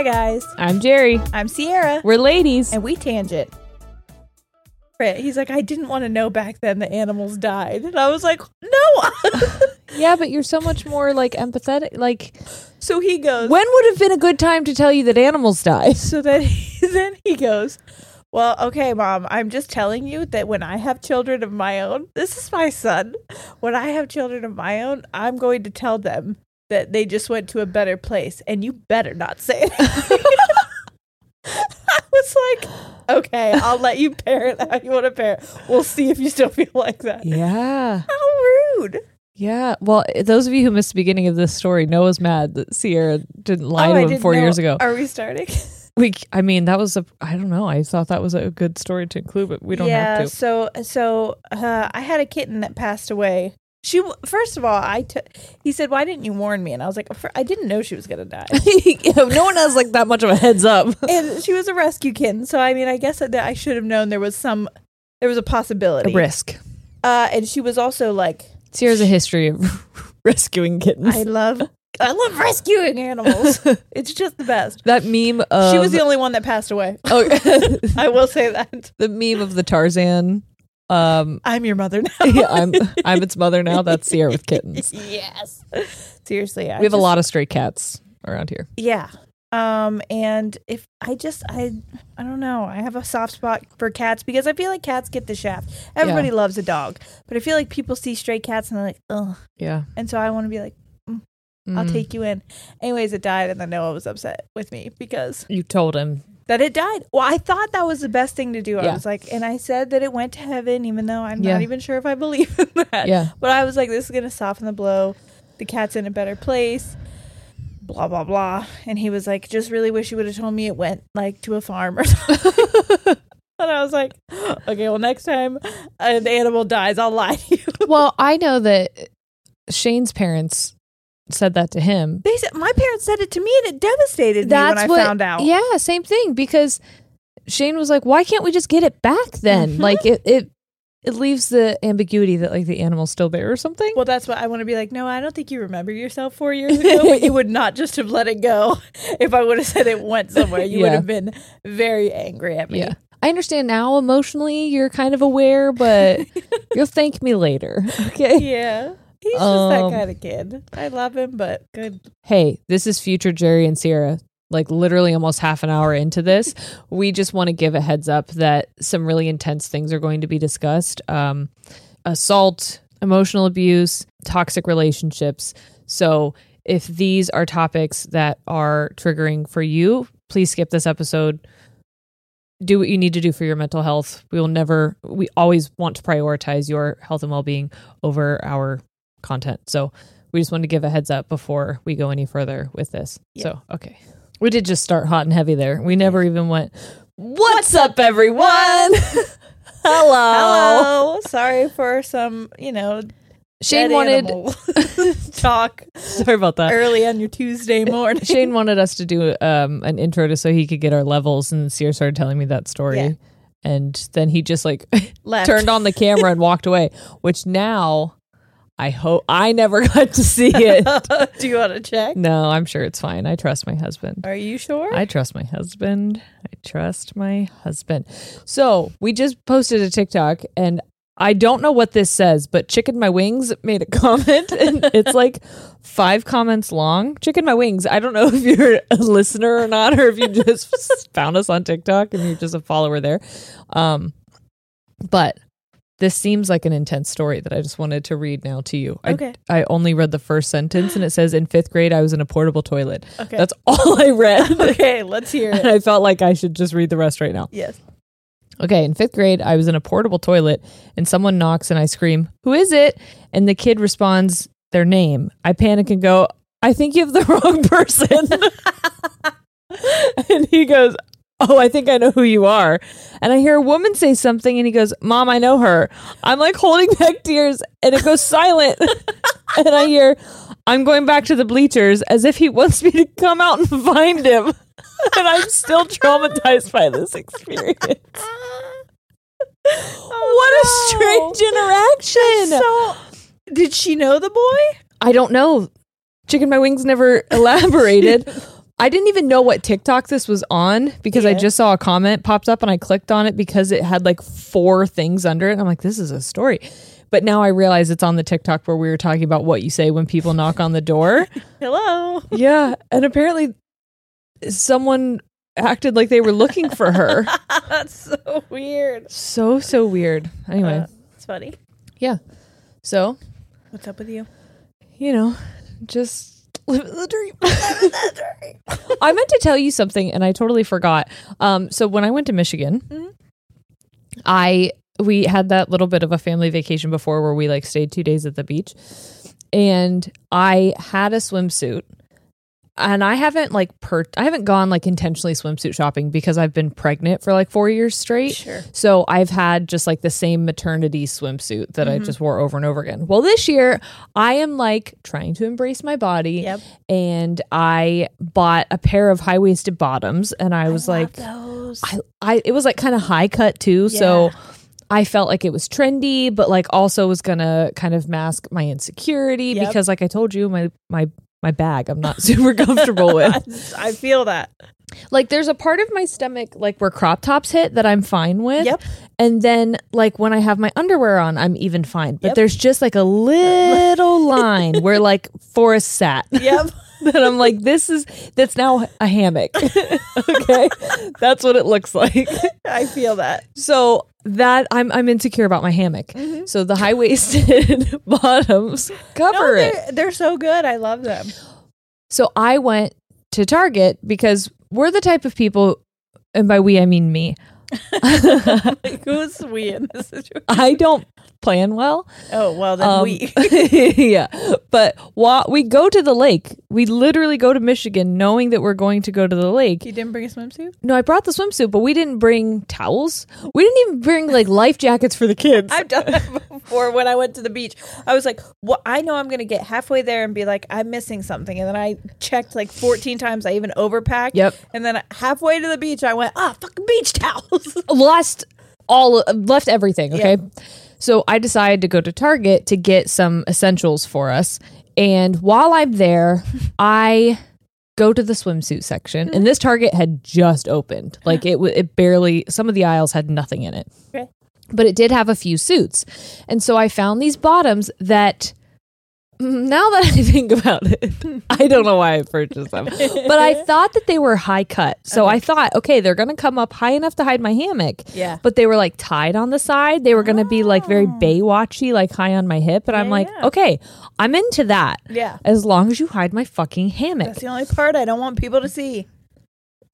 Hey guys, I'm Jerry. I'm Sierra, We're ladies. and we tangent. He's like, I didn't want to know back then the animals died. And I was like, no. Yeah, but you're so much more like empathetic. Like, so he goes, when would have been a good time to tell you that animals die? So then, he, then he goes, Well, okay, mom, I'm just telling you that when I have children of my own, this is my son. When I have children of my own, I'm going to tell them that they just went to a better place, and you better not say it. I was like, Okay, I'll let you parent how you want to parent. We'll see if you still feel like that. Yeah. How rude. Yeah. Well, those of you who missed the beginning of this story, Noah's mad that Sierra didn't lie Oh, to him four know. years ago. Are we starting? We, I mean, that was a, I don't know. I thought that was a good story to include, but we don't yeah, have to. So so uh, I had a kitten that passed away. She first of all, I took. He said, "Why didn't you warn me?" And I was like, "I didn't know she was gonna die." No one has like that much of a heads up. and she was a rescue kitten, so I mean, I guess that I should have known there was some, there was a possibility. A risk. Uh, and she was also like, Sierra's a history of rescuing kittens. "I love, I love rescuing animals. it's just the best." that meme of she was the only one that passed away. oh, I will say that. the meme of the Tarzan. Um, I'm your mother now. yeah, I'm I'm its mother now. That's Sierra with kittens. yes. Seriously, I We have a lot of stray cats around here. Yeah. Um and if I just I I don't know, I have a soft spot for cats because I feel like cats get the shaft. Everybody loves a dog, but I feel like people see stray cats and they're like, "Ugh." Yeah, And so I want to be like, "I'll Mm. take you in." Anyways, it died and then Noah was upset with me because You told him. That it died. Well, I thought that was the best thing to do. I Yeah. was like, and I said that it went to heaven even though I'm Yeah. not even sure if I believe in that. Yeah. But I was like, this is going to soften the blow. The cat's in a better place. Blah, blah, blah. And he was like, just really wish you would have told me it went like to a farm or something. and I was like, okay, well, next time an animal dies, I'll lie to you. Well, I know that Shane's parents said that to him. They said, my parents said it to me and it devastated me when I what, found out. Yeah, same thing. Because Shane was like, "Why can't we just get it back then? Mhm. Like it, it, it leaves the ambiguity that like the animal's still there or something." Well, that's what I want to be like. No, I don't think you remember yourself four years ago, but you would not just have let it go. If I would have said it went somewhere, you would have been very angry at me. yeah, I understand now. Emotionally, you're kind of aware, but you'll thank me later. Okay. Yeah. He's just Um, that kind of kid. I love him, but good. Hey, this is future Jerry and Sierra. Like literally almost half an hour into this, we just want to give a heads up that some really intense things are going to be discussed. Um, assault, emotional abuse, toxic relationships. So, if these are topics that are triggering for you, please skip this episode. Do what you need to do for your mental health. We will never, we always want to prioritize your health and well being over our content. So, we just wanted to give a heads up before we go any further with this. So, okay. We did just start hot and heavy there. We never even went, What's up, everyone? Hello. Hello. Sorry for some, you know, Shane wanted, talk sorry about that. early on your Tuesday morning. Shane wanted us to do um, an intro to so he could get our levels, and Sear started telling me that story. Yeah. And then he just like Left. turned on the camera and walked away, which now I hope I never got to see it. Do you want to check? no, I'm sure it's fine. I trust my husband. Are you sure? I trust my husband. I trust my husband. So we just posted a TikTok and I don't know what this says, but Chicken My Wings made a comment and it's like five comments long. Chicken My Wings. I don't know if you're a listener or not, or if you just found us on TikTok and you're just a follower there. Um, but this seems like an intense story that I just wanted to read now to you. I, Okay. I only read the first sentence and it says in fifth grade I was in a portable toilet. Okay. That's all I read. okay, let's hear and it. I felt like I should just read the rest right now. Yes. Okay, in fifth grade, I was in a portable toilet and someone knocks and I scream, Who is it? And the kid responds their name. I panic and go, I think you have the wrong person. and he goes, Oh, I think I know who you are. And I hear a woman say something and he goes, Mom, I know her. I'm like holding back tears and it goes silent. and I hear, I'm going back to the bleachers as if he wants me to come out and find him. and I'm still traumatized by this experience. Oh, what a strange interaction. So, did she know the boy? I don't know. Chicken My Wings never elaborated. I didn't even know what TikTok this was on because I just saw a comment popped up and I clicked on it because it had like four things under it. I'm like, this is a story. But now I realize it's on the TikTok where we were talking about what you say when people knock on the door. Hello. yeah. And apparently someone acted like they were looking for her. That's so weird. so, so weird. Anyway, Uh, it's funny. yeah. So, What's up with you? you know, just living the dream. I meant to tell you something and I totally forgot. Um, so when I went to Michigan, Mhm. I we had that little bit of a family vacation before where we like stayed two days at the beach, and I had a swimsuit. And I haven't like per I haven't gone like intentionally swimsuit shopping because I've been pregnant for like four years straight. Sure. So I've had just like the same maternity swimsuit that I Mhm. just wore over and over again. Well, this year I am like trying to embrace my body Yep. and I bought a pair of high waisted bottoms and I was like those. I, I it was like kind of high cut too. So I felt like it was trendy, but like also was gonna kind of mask my insecurity Yep. because like I told you, my my my bag I'm not super comfortable with. I feel that. Like there's a part of my stomach like where crop tops hit that I'm fine with. Yep. And then like when I have my underwear on, I'm even fine. But Yep. there's just like a little line where like Forrest sat. Yep. that I'm like, this is that's now a hammock. okay. That's what it looks like. I feel that. So that I'm I'm insecure about my hammock. Mm-hmm. So the high waisted bottoms cover it. they're, they're so good. I love them. So I went to Target because we're the type of people and by we I mean me. like, who's we in this situation? I don't plan well. Oh, well, then Um, we. yeah. But while we go to the lake, we literally go to Michigan knowing that we're going to go to the lake. You didn't bring a swimsuit? No, I brought the swimsuit, but we didn't bring towels. We didn't even bring like life jackets for the kids. I've done that before when I went to the beach. I was like, well, I know I'm going to get halfway there and be like, I'm missing something. And then I checked like 14 times. I even overpacked. Yep. And then halfway to the beach, I went, ah, fucking beach towels. Lost all left everything okay? So i decided to go to target to get some essentials for us. And while i'm there i go to the swimsuit section. And this target had just opened. Like it it barely some of the aisles had nothing in it. Okay. but it did have a few suits. And so i found these bottoms that now that I think about it, I don't know why I purchased them, but I thought that they were high cut. So I thought, okay, they're gonna come up high enough to hide my hammock. Yeah. But they were like tied on the side. They were gonna be like very ah. Baywatchy, like high on my hip. And I'm like, yeah. okay, I'm into that. Yeah. As long as you hide my fucking hammock. That's the only part I don't want people to see.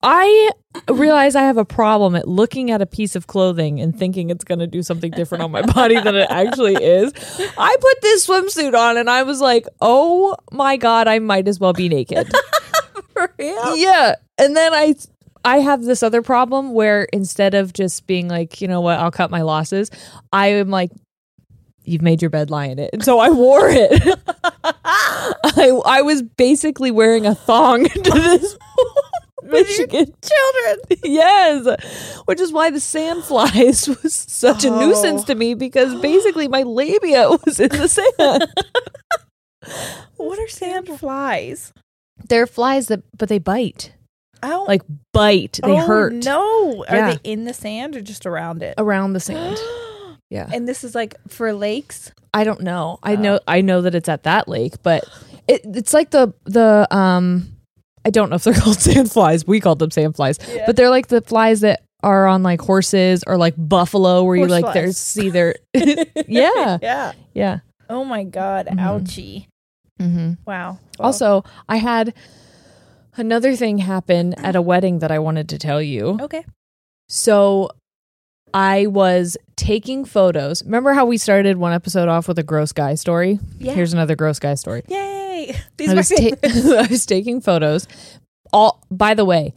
I realize I have a problem at looking at a piece of clothing and thinking it's going to do something different on my body than it actually is. I put this swimsuit on and I was like, oh my God, I might as well be naked. For real? yeah. And then I. I have this other problem where instead of just being like, you know what, I'll cut my losses, I am like, you've made your bed, lie in it. And so I wore it. I, I was basically wearing a thong to this Michigan Children. yes, which is why the sandflies was such a nuisance Oh. to me because basically my labia was in the sand. What are sand flies? They're flies that, but they bite, don't like bite. They oh, hurt No. Are Yeah. they in the sand or just around it? around the sand. Yeah, And this is like for lakes. I don't know. I know. I know that it's at that lake, but it, it's like the the um. I don't know if they're called sandflies. We called them sandflies, Yeah. but they're like the flies that are on like horses or like buffalo, where you like there's see their yeah Yeah. yeah. Oh my God. Mhm. Ouchie. Mm-hmm. Wow. Well, Also, I had another thing happen at a wedding that I wanted to tell you. okay. So, I was taking photos. Remember how we started one episode off with a gross guy story? Yeah. Here's another gross guy story. Yay. These I was, ta- I was taking photos. All by the way,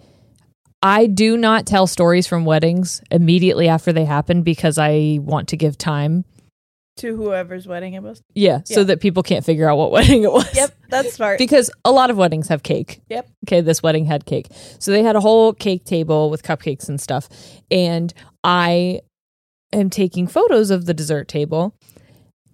I do not tell stories from weddings immediately after they happen because I want to give time. to whoever's wedding it was. Yeah, so that people can't figure out what wedding it was. Yep. That's smart. because a lot of weddings have cake. Yep. Okay, this wedding had cake. So they had a whole cake table with cupcakes and stuff. And I am taking photos of the dessert table.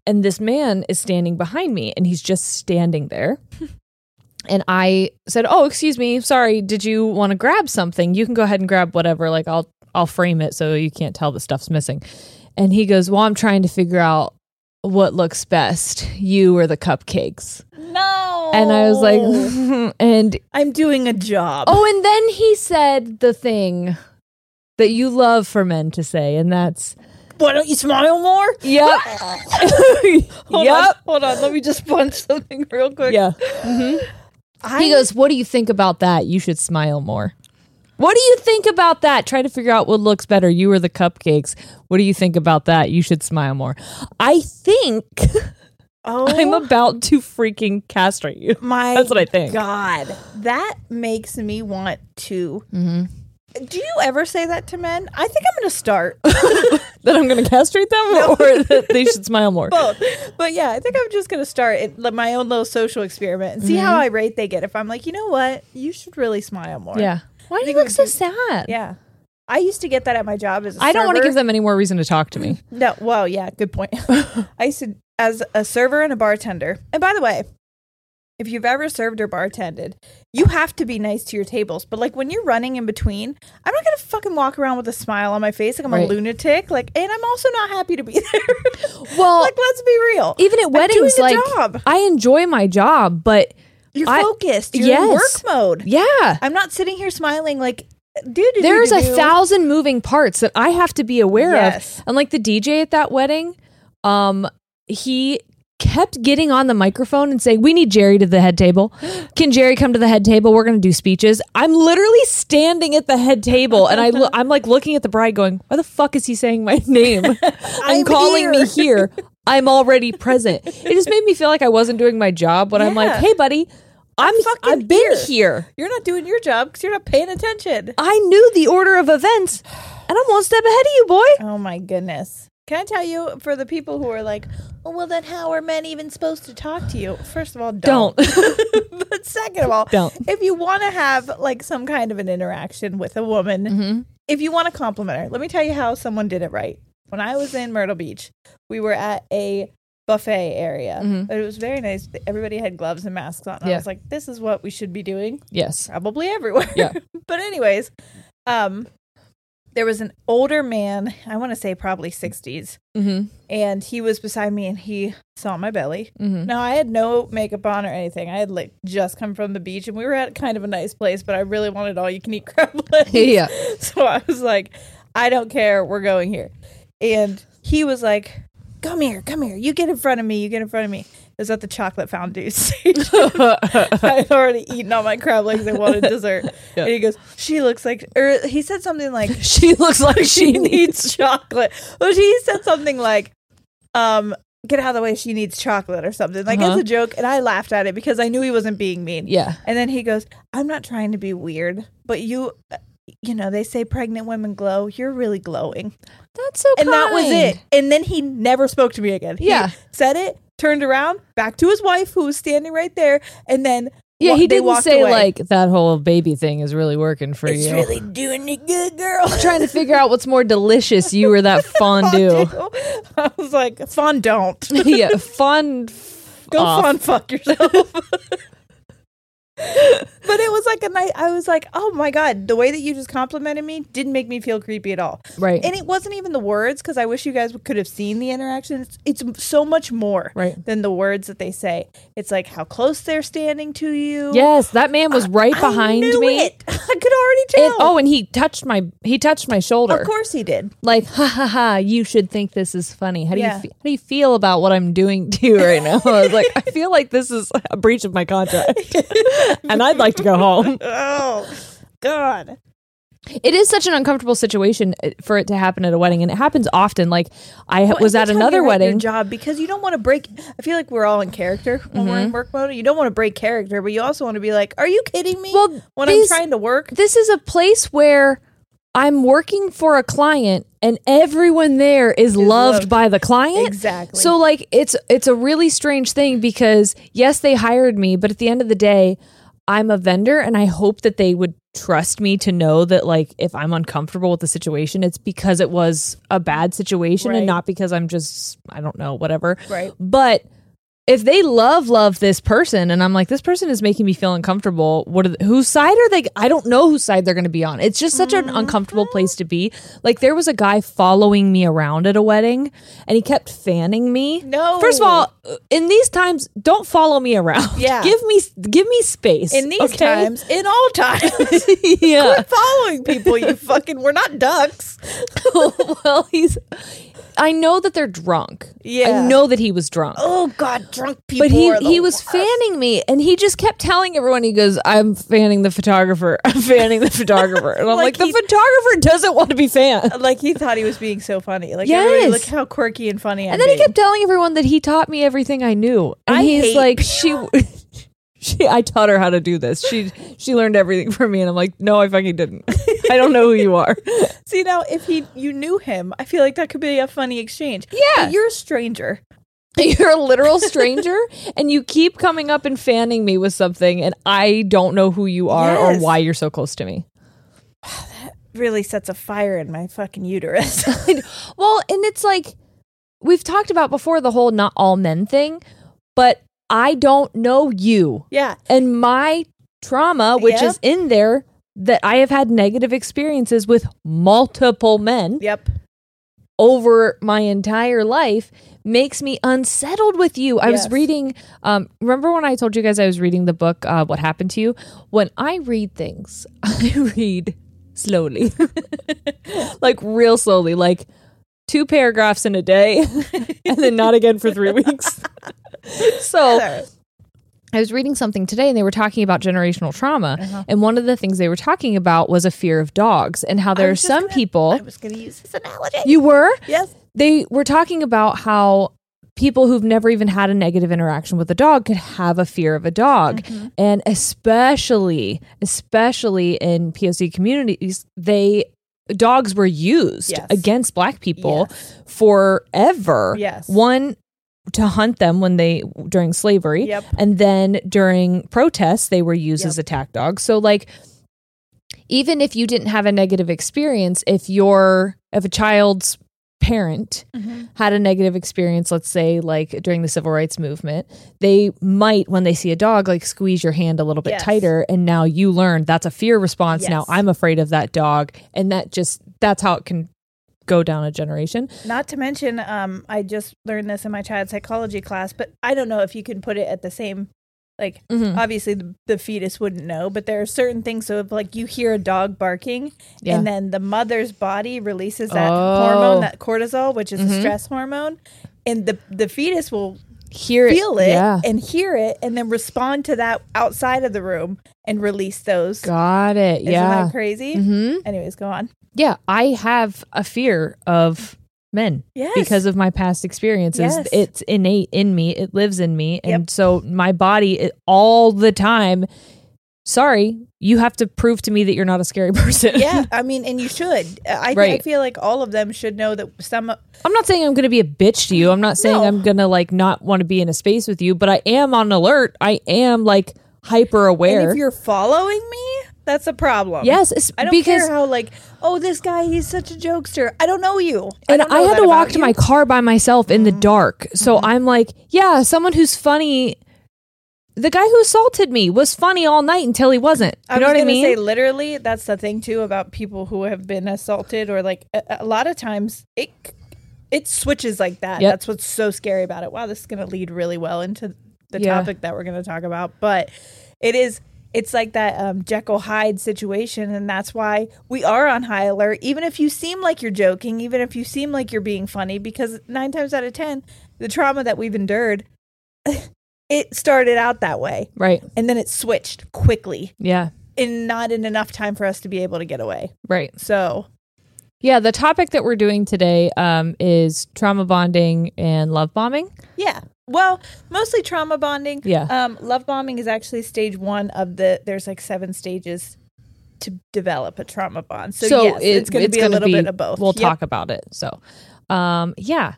And this man is standing behind me and he's just standing there. and I said, "Oh, excuse me. Sorry. Did you want to grab something? You can go ahead and grab whatever. Like I'll I'll frame it so you can't tell the stuff's missing." And he goes, "Well, I'm trying to figure out what looks best, you or the cupcakes." no. And I was like, and I'm doing a job. oh, and then he said the thing that you love for men to say, and that's, why don't you smile more? yep, Hold yep, On, hold on. Let me just punch something real quick. yeah. I, He goes, "What do you think about that? You should smile more." What do you think about that? Try to figure out what looks better, you or the cupcakes. What do you think about that? You should smile more. I think oh, I'm about to freaking castrate you. my That's what I think. God, that makes me want to. Mm-hmm. Do you ever say that to men? I think I'm going to start That I'm going to castrate them, or that they should smile more. both. But yeah, I think I'm just going to start it, like, my own little social experiment and see how irate they get. If I'm like, you know what, you should really smile more. Mm-hmm. Yeah. Why do you look so sad? yeah. I used to get that at my job as a I don't want to give them any more reason to talk to me. No, well, yeah, good point. I used to, as a server and a bartender. And by the way, if you've ever served or bartended, you have to be nice to your tables. But like when you're running in between, I'm not gonna fucking walk around with a smile on my face like I'm Right. a lunatic. Like, and I'm also not happy to be there. Well, like, let's be real. even at weddings, like job. I enjoy my job, but You're I- focused. You're in Yes. work mode. yeah, I'm not sitting here smiling like, dude. there's a thousand moving parts that I have to be aware Yes. of. And like the DJ at that wedding, um, he kept getting on the microphone and saying, "We need Jerry to the head table. Can Jerry come to the head table? We're going to do speeches." I'm literally standing at the head table, and I lo- I'm like looking at the bride, going, "Why the fuck is he saying my name? I'm, I'm calling me here." here. I'm already present." It just made me feel like I wasn't doing my job when I'm like, "Hey, buddy." I'm, fucking I've been here." here. You're not doing your job because you're not paying attention. I knew the order of events, and I'm one step ahead of you, boy. Oh my goodness. Can I tell you, for the people who are like, well, then how are men even supposed to talk to you? First of all, don't. but second of all, Don't. if you want to have like some kind of an interaction with a woman, Mm-hmm. if you want to compliment her, let me tell you how someone did it right. When I was in Myrtle Beach, we were at a buffet area. Mhm. It was very nice. Everybody had gloves and masks on. I Yeah. was like, this is what we should be doing Yes. probably everywhere. Yeah. but anyways, um there was an older man, I want to say probably 60s, Mm-hmm. and he was beside me and he saw my belly. Mm-hmm. Now, I had no makeup on or anything. I had like just come from the beach and we were at kind of a nice place, but I really wanted all you can eat crab legs. Yeah. So I was like, I don't care. We're going here. And he was like, Come here, come here. You get in front of me. You get in front of me. Was at the chocolate fondue stage. I had already eaten all my crab legs and wanted dessert. And he goes, She looks like, or he said something like, She looks like She needs chocolate. Well, he said something like, um, Get out of the way. She needs chocolate or something like Uh-huh. as a joke. And I laughed at it because I knew he wasn't being mean. Yeah. And then he goes, I'm not trying to be weird, but you, you know, they say pregnant women glow. You're really glowing. That's so And that was it. And then he never spoke to me again. He Yeah. said it, turned around, back to his wife who was standing right there. And then Yeah, wa- he didn't walked say away. like that whole baby thing is really working for it's you. It's really doing you good, girl. trying to figure out what's more delicious, you or that fondue. I was like, fun don't. yeah, fun. Go off. fun fuck yourself. But it was like a night I was like, oh my God, the way that you just complimented me didn't make me feel creepy at all. Right. And it wasn't even the words because I wish you guys could have seen the interaction. It's, it's so much more Right. than the words that they say. It's like how close they're standing to you. Yes, that man was right I behind knew me. It. I could already tell. And, oh, and he touched my he touched my shoulder. of course he did. Like, ha ha ha! You should think this is funny. How do Yeah. you fe- how do you feel about what I'm doing to you right now? I was like, I feel like this is a breach of my contract, and I'd like to go home. Oh God. It is such an uncomfortable situation uh, for it to happen at a wedding, and it happens often. Like I Well, was at another you're your wedding. job because you don't want to break. I feel like we're all in character when we're Mm-hmm. in work mode. You don't want to break character, but you also want to be like, "Are you kidding me?" Well, when these- I'm trying to work, this is a place where I'm working for a client and everyone there is, loved, loved. by the client. Exactly. So like it's it's a really strange thing because yes, they hired me, but at the end of the day, I'm a vendor and I hope that they would trust me to know that like if I'm uncomfortable with the situation, it's because it was a bad situation Right. and not because I'm just I don't know, whatever. Right. But if they love love this person and I'm like this person is making me feel uncomfortable, what are the, whose side are they I don't know whose side they're going to be on. It's just such an Mm-hmm. uncomfortable place to be. Like there was a guy following me around at a wedding and he kept fanning me. No. First of all, in these times don't follow me around. Yeah. Give me give me space. in these okay? times, in all times, yeah. quit following people. You fucking, we're not ducks. well, he's I know that they're drunk. Yeah. I know that he was drunk. Oh God, drunk people. But he he was worst. fanning me, and he just kept telling everyone. He goes, "I'm fanning the photographer. I'm fanning the photographer." And I'm like, Like "The photographer doesn't want to be fanned." Like he thought he was being so funny. Like, Yes. look how quirky and funny. And then he kept telling everyone that he taught me everything I knew. And I he's like, "She, she, I taught her how to do this. She, she learned everything from me." And I'm like, "No, I fucking didn't. I don't know who you are." See now, if he you knew him, I feel like that could be a funny exchange. Yeah. But you're a stranger. You're a literal stranger, and you keep coming up and fanning me with something, and I don't know who you are Yes. or why you're so close to me. That really sets a fire in my fucking uterus. Well, and it's like we've talked about before the whole not all men thing, but I don't know you. yeah. And my trauma, which Yep. is in there, that I have had negative experiences with multiple men Yep. over my entire life makes me unsettled with you. I was reading um remember when I told you guys I was reading the book uh What Happened to You? When I read things, I read slowly. like real slowly, like two paragraphs in a day and then not again for 3 weeks. so, I was reading something today and they were talking about generational trauma. Uh-huh. And one of the things they were talking about was a fear of dogs and how there are some gonna- people. I was going to use this analogy. You were? yes. They were talking about how people who've never even had a negative interaction with a dog could have a fear of a dog. Mm-hmm. And especially, especially in POC communities, they dogs were used Yes. against black people Yes. forever. Yes. One to hunt them when they during slavery Yep. and then during protests they were used Yep. as attack dogs so like even if you didn't have a negative experience if your if a child's parent Mm-hmm. had a negative experience let's say like during the civil rights movement they might when they see a dog like squeeze your hand a little bit Yes. tighter and now you learn that's a fear response now i'm afraid of that dog and that just that's how it can go down a generation. Not to mention, um, I just learned this in my child psychology class, but I don't know if you can put it at the same. Like, Mhm. obviously, the, the fetus wouldn't know, but there are certain things. So, if like you hear a dog barking, Yeah. and then the mother's body releases that Oh. hormone, that cortisol, which is a Mhm. stress hormone, and the the fetus will Hear feel it Yeah. and hear it, and then respond to that outside of the room and release those. Got it. Isn't yeah. that crazy? hmm Anyways, go on. Yeah. I have a fear of men Yes, because of my past experiences. Yes. It's innate in me. It lives in me. And Yep. so my body it, all the time, sorry, you have to prove to me that you're not a scary person. yeah, I mean, and you should. I, I feel like all of them should know that some. I'm not saying I'm going to be a bitch to you. I'm not saying No. I'm going to like not want to be in a space with you, but I am on alert. I am like hyper And aware. if you're following me, that's a problem. Yes, I don't because care how like, oh, this guy, he's such a jokester. I don't know you. and don't I, had to walk to you. Mm-hmm. my car by myself in the dark. So I'm like, yeah, someone who's funny. The guy who assaulted me was funny all night until he wasn't. You I know was what I mean? say literally. That's the thing too about people who have been assaulted or like a, a lot of times it it switches like that. Yep. That's what's so scary about it. Wow, this is gonna lead really well into the Yeah. topic that we're gonna talk about. But it is. It's like that um, Jekyll Hyde situation, and that's why we are on high alert. Even if you seem like you're joking, even if you seem like you're being funny, because nine times out of ten, the trauma that we've endured, it started out that way, right. and then it switched quickly Yeah. and not in enough time for us to be able to get away. Right. So Yeah. The topic that we're doing today um, is trauma bonding and love bombing. yeah, well, mostly trauma bonding. Yeah. Um, love bombing is actually stage one of the. There's like seven stages to develop a trauma bond. So, yes, it- it's going to be a little be- bit of both. We'll Yep. talk about it. So, um, yeah,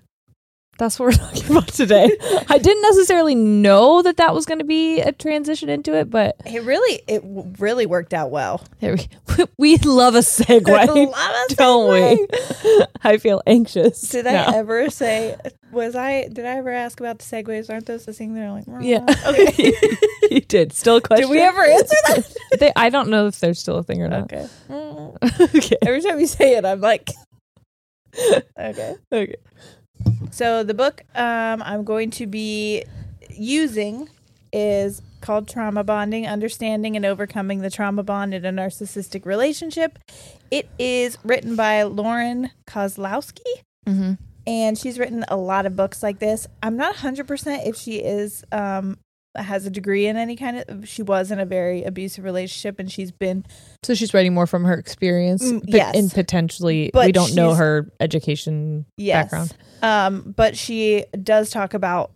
that's what we're talking about today. I didn't necessarily know that that was going to be a transition into it, but It really, it really worked out well. there we, we love a segue, Love a don't we? I feel anxious. Did I now. ever say? Was I? Did I ever ask about the segues? Aren't those the thing they're like? Yeah. Okay. you did. Still a question. Did we ever answer that? They, I don't know if there's still a thing or not. okay. Okay. Every time you say it, I'm like, okay. Okay. So the book um, I'm going to be using is called Trauma Bonding: Understanding and Overcoming the Trauma Bond in a Narcissistic Relationship. It is written by Lauren Kozlowski, Mm-hmm. and she's written a lot of books like this. I'm not 100% if she is um, has a degree in any kind of. She was in a very abusive relationship, and she's been So she's writing more from her experience, Mm, yes. and potentially But we don't know her education yes. background. Um, but she does talk about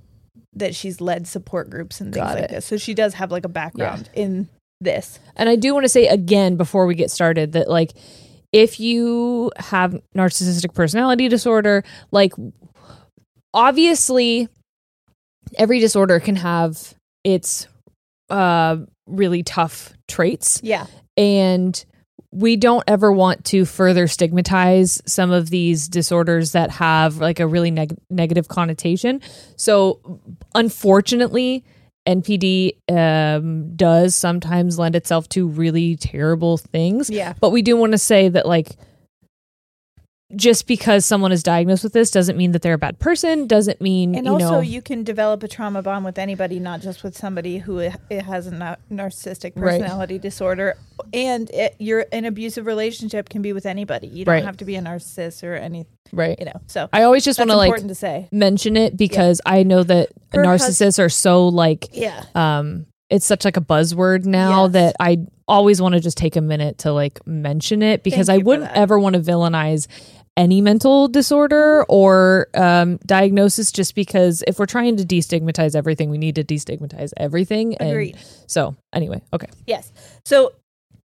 that she's led support groups and things Got like it. this. So she does have like a background in this. And I do want to say again before we get started that like if you have narcissistic personality disorder, like obviously every disorder can have its uh really tough traits Yeah. and we don't ever want to further stigmatize some of these disorders that have like a really neg- negative connotation. So, unfortunately, NPD um, does sometimes lend itself to really terrible things. Yeah. But we do want to say that, like, just because someone is diagnosed with this doesn't mean that they're a bad person. Doesn't mean And you also, know. you can develop a trauma bond with anybody, not just with somebody who it has a na- narcissistic Right. personality disorder. And it, you're an abusive relationship can be with anybody. You don't Right. have to be a narcissist or any, right. you know. So I always just want to like to say. mention it because I know that Her hus- narcissists are so like Yeah. um it's such like a buzzword now Yes. that I always want to just take a minute to like mention it because Thank I wouldn't ever want to villainize any mental disorder or um, diagnosis just because if we're trying to destigmatize everything, we need to destigmatize everything. And so anyway, okay. Yes. So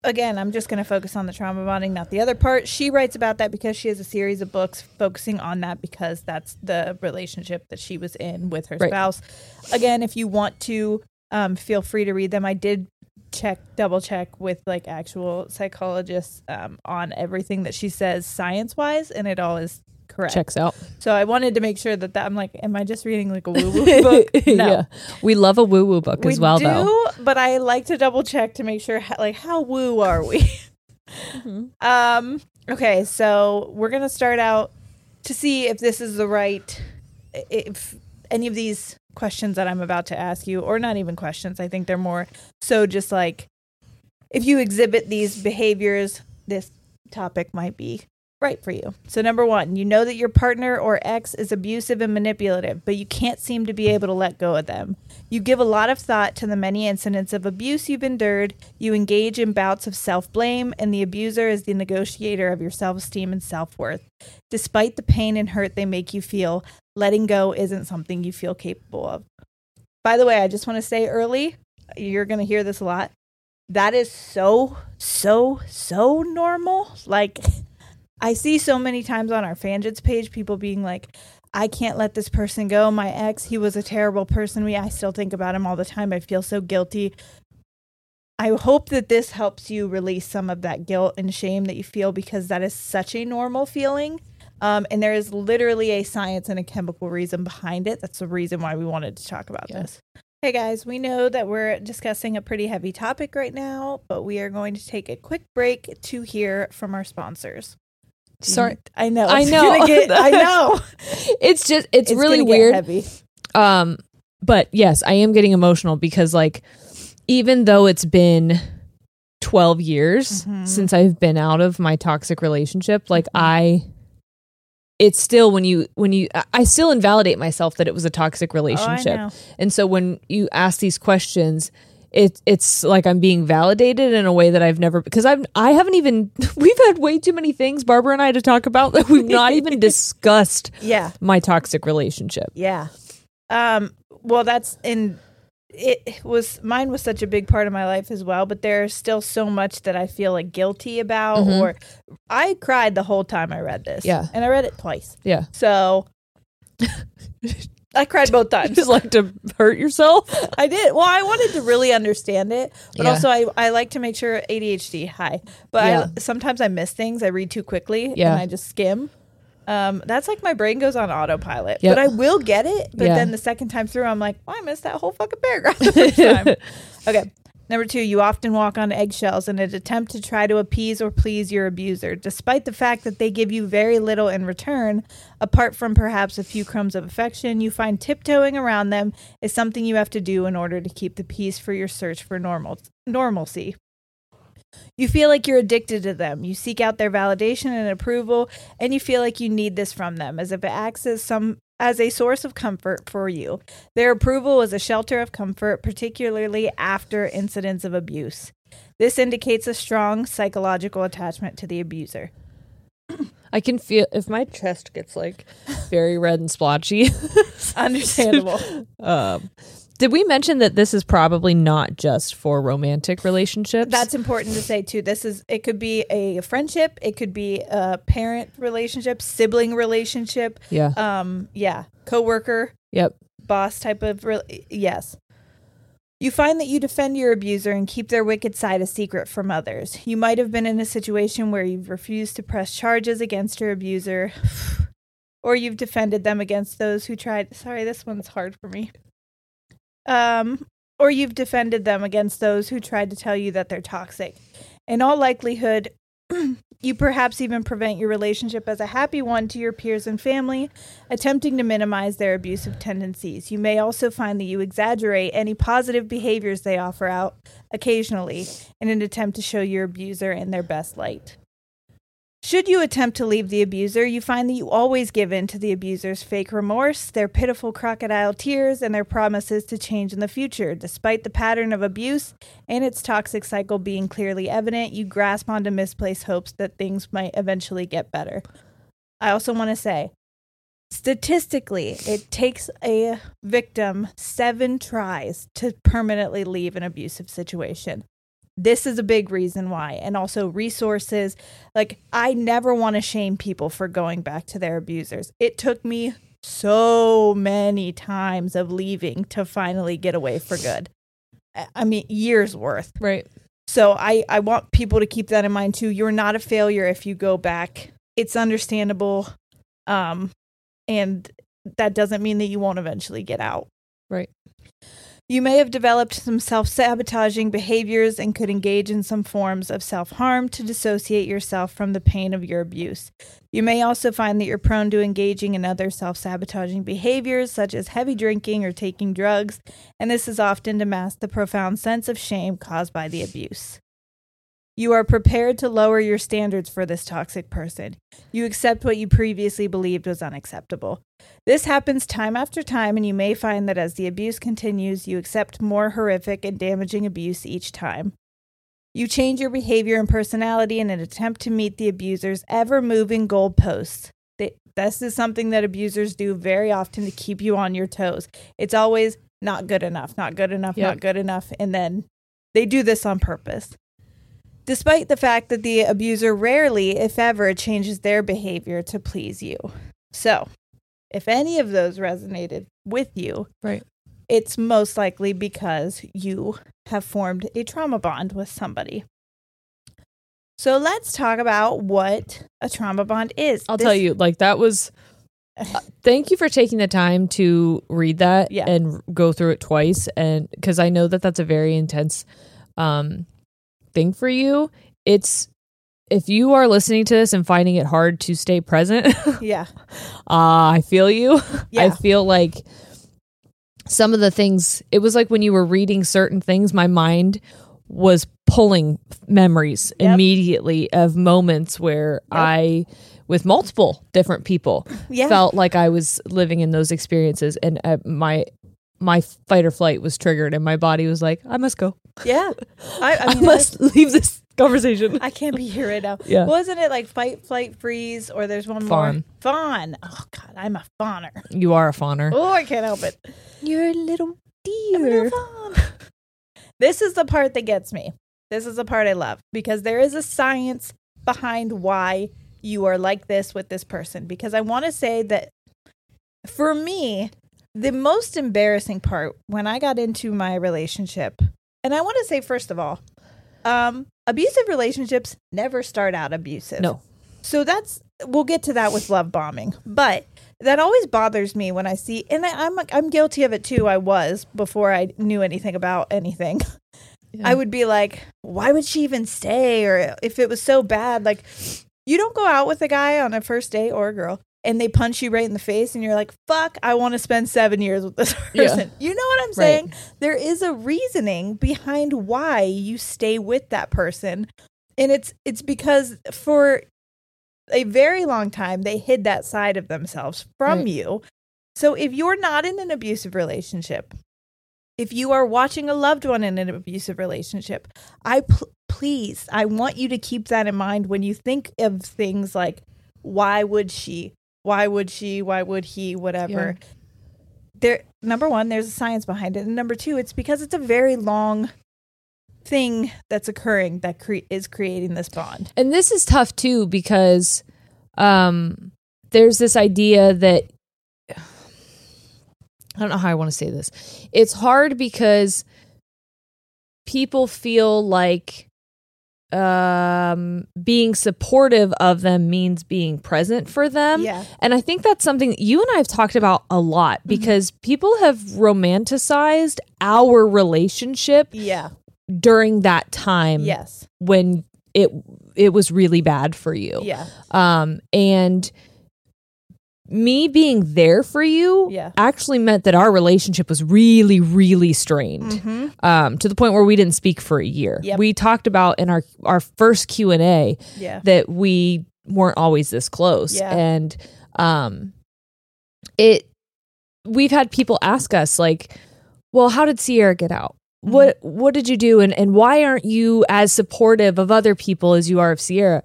again, I'm just going to focus on the trauma bonding, not the other part. She writes about that because she has a series of books focusing on that because that's the relationship that she was in with her Right. spouse. Again, if you want to, um, feel free to read them. I did check, double check with like actual psychologists um, on everything that she says science wise, and it all is correct. Checks out. So I wanted to make sure that that I'm like, am I just reading like a woo woo book? No. yeah. We love a woo woo book as well do, though. but I like to double check to make sure, ho- like, how woo are we? Mm-hmm. Um. Okay, so we're gonna start out to see if this is the right, if any of these questions that I'm about to ask you, or not even questions, I think they're more so just like if you exhibit these behaviors, this topic might be right for you. So, number one, you know that your partner or ex is abusive and manipulative, but you can't seem to be able to let go of them. You give a lot of thought to the many incidents of abuse you've endured. You engage in bouts of self blame, and the abuser is the negotiator of your self esteem and self worth. Despite the pain and hurt they make you feel, letting go isn't something you feel capable of. By the way, I just want to say early, you're going to hear this a lot. That is so, so, so normal. Like, I see so many times on our Fanjits page people being like, I can't let this person go. My ex, he was a terrible person. Me, I still think about him all the time. I feel so guilty. I hope that this helps you release some of that guilt and shame that you feel because that is such a normal feeling. Um, and there is literally a science and a chemical reason behind it. That's the reason why we wanted to talk about Yeah. this. Hey guys, we know that we're discussing a pretty heavy topic right now, but we are going to take a quick break to hear from our sponsors. Sorry. I know. I know. get- I know. It's just it's, really gonna get weird. heavy. Um, but yes, I am getting emotional because like even though it's been 12 years Mhm. since I've been out of my toxic relationship, like I it's still when you when you I- still invalidate myself that it was a toxic Oh, relationship. know. and so when you ask these questions, it it's like I'm being validated in a way that I've never because I've I haven't even we've had way too many things Barbara and I to talk about that we've not even discussed Yeah. my toxic relationship. Yeah. Um, well, that's in it was mine was such a big part of my life as well, but there's still so much that I feel like guilty about Mhm. or I cried the whole time I read this. Yeah. And I read it twice. Yeah. So I cried both times. just like to hurt yourself. I did. Well, I wanted to really understand it, but Yeah. also I, I like to make sure ADHD high. But Yeah. I, sometimes I miss things. I read too quickly Yeah. and I just skim. Um, that's like my brain goes on autopilot. Yep. But I will get it. But Yeah. then the second time through, I'm like, well, I missed that whole fucking paragraph the first time. Okay. Number two, you often walk on eggshells in an attempt to try to appease or please your abuser, despite the fact that they give you very little in return. Apart from perhaps a few crumbs of affection, you find tiptoeing around them is something you have to do in order to keep the peace for your search for normal normalcy. You feel like you're addicted to them. You seek out their validation and approval, and you feel like you need this from them, as if it acts as some as a source of comfort for you. Their approval is a shelter of comfort, particularly after incidents of abuse. This indicates a strong psychological attachment to the abuser. I can feel if my chest gets like very red and splotchy. Understandable. um, did we mention that this is probably not just for romantic relationships? That's important to say too. This is it could be a friendship, it could be a parent relationship, sibling relationship, yeah. um yeah, coworker, Yep. boss type of re- yes. You find that you defend your abuser and keep their wicked side a secret from others. You might have been in a situation where you've refused to press charges against your abuser or you've defended them against those who tried sorry, this one's hard for me. Um or you've defended them against those who tried to tell you that they're toxic. In all likelihood, you perhaps even prevent your relationship as a happy one to your peers and family, attempting to minimize their abusive tendencies. You may also find that you exaggerate any positive behaviors they offer out occasionally in an attempt to show your abuser in their best light. Should you attempt to leave the abuser, you find that you always give in to the abuser's fake remorse, their pitiful crocodile tears, and their promises to change in the future. Despite the pattern of abuse and its toxic cycle being clearly evident, you grasp onto misplaced hopes that things might eventually get better. I also want to say, statistically, it takes a victim seven tries to permanently leave an abusive situation. This is a big reason why. And also resources. Like, I never want to shame people for going back to their abusers. It took me so many times of leaving to finally get away for good. I- mean, years worth. Right. So I, I want people to keep that in mind too. You're not a failure if you go back. It's understandable. Um, and that doesn't mean that you won't eventually get out. Right. You may have developed some self sabotaging behaviors and could engage in some forms of self harm to dissociate yourself from the pain of your abuse. You may also find that you're prone to engaging in other self sabotaging behaviors, such as heavy drinking or taking drugs, and this is often to mask the profound sense of shame caused by the abuse. You are prepared to lower your standards for this toxic person. You accept what you previously believed was unacceptable. This happens time after time, and you may find that as the abuse continues, you accept more horrific and damaging abuse each time. You change your behavior and personality in an attempt to meet the abuser's ever moving goalposts. This is something that abusers do very often to keep you on your toes. It's always not good enough, not good enough, Yep. not good enough. And then they do this on purpose. Despite the fact that the abuser rarely, if ever, changes their behavior to please you. So, if any of those resonated with you, Right. it's most likely because you have formed a trauma bond with somebody. So let's talk about what a trauma bond is. I'll This- tell you, like that was. uh, thank you for taking the time to read that Yeah. and go through it twice, and because I know that that's a very intense um, thing for you. It's if you are listening to this and finding it hard to stay present, Yeah. Ah, I feel you. Yeah. I feel like some of the things, it was like when you were reading certain things, my mind was pulling memories Yep. immediately of moments where I, with multiple different people, Yeah. felt like I was living in those experiences and uh, my my fight or flight was triggered and my body was like I must go. Yeah. I, I I, mean, must leave this conversation. I, I can't be here right now. Yeah. Wasn't it like fight, flight, freeze, or there's one Fawn. more? Fawn. Oh, God. I'm a fawner. you are a fawner. Oh, I can't help it. You're a little I'm a fawn. this is the part that gets me. This is the part I love because there is a science behind why you are like this with this person. Because I want to say that for me, the most embarrassing part when I got into my relationship, and I want to say, first of all, um, abusive relationships never start out abusive. No. So that's we'll get to that with love bombing, but that always bothers me when I see, and I, I'm I'm guilty of it too. I was before I knew anything about anything. Yeah. I would be like, why would she even stay? Or if it was so bad, like you don't go out with a guy on a first date or a girl and they punch you right in the face and you're like, fuck, I want to spend seven years with this Yeah. person. You know what I'm Right. saying? There is a reasoning behind why you stay with that person. And it's it's because for a very long time they hid that side of themselves from Right. you. So if you're not in an abusive relationship, if you are watching a loved one in an abusive relationship, I pl- please, I want you to keep that in mind when you think of things like why would she? Why would she? Why would he? Whatever. There number 1, there's a science behind it. And number 2, it's because it's a very long thing that's occurring that cre- is creating this bond. and this is tough too because um there's this idea that I don't know how I want to say this. It's hard because people feel like um being supportive of them means being present for them. yeah. And I think that's something that you and I have talked about a lot Mm-hmm. because people have romanticized our relationship Yeah. during that time Yes. when it it was really bad for you. Yeah. Um and me being there for you Yeah. actually meant that our relationship was really really strained. Mm-hmm. Um to the point where we didn't speak for a year. Yep. We talked about in our our first Q&A Yeah. that we weren't always this close Yeah. and um it we've had people ask us like well how did sierra get out Mm-hmm. what what did you do and and why aren't you as supportive of other people as you are of sierra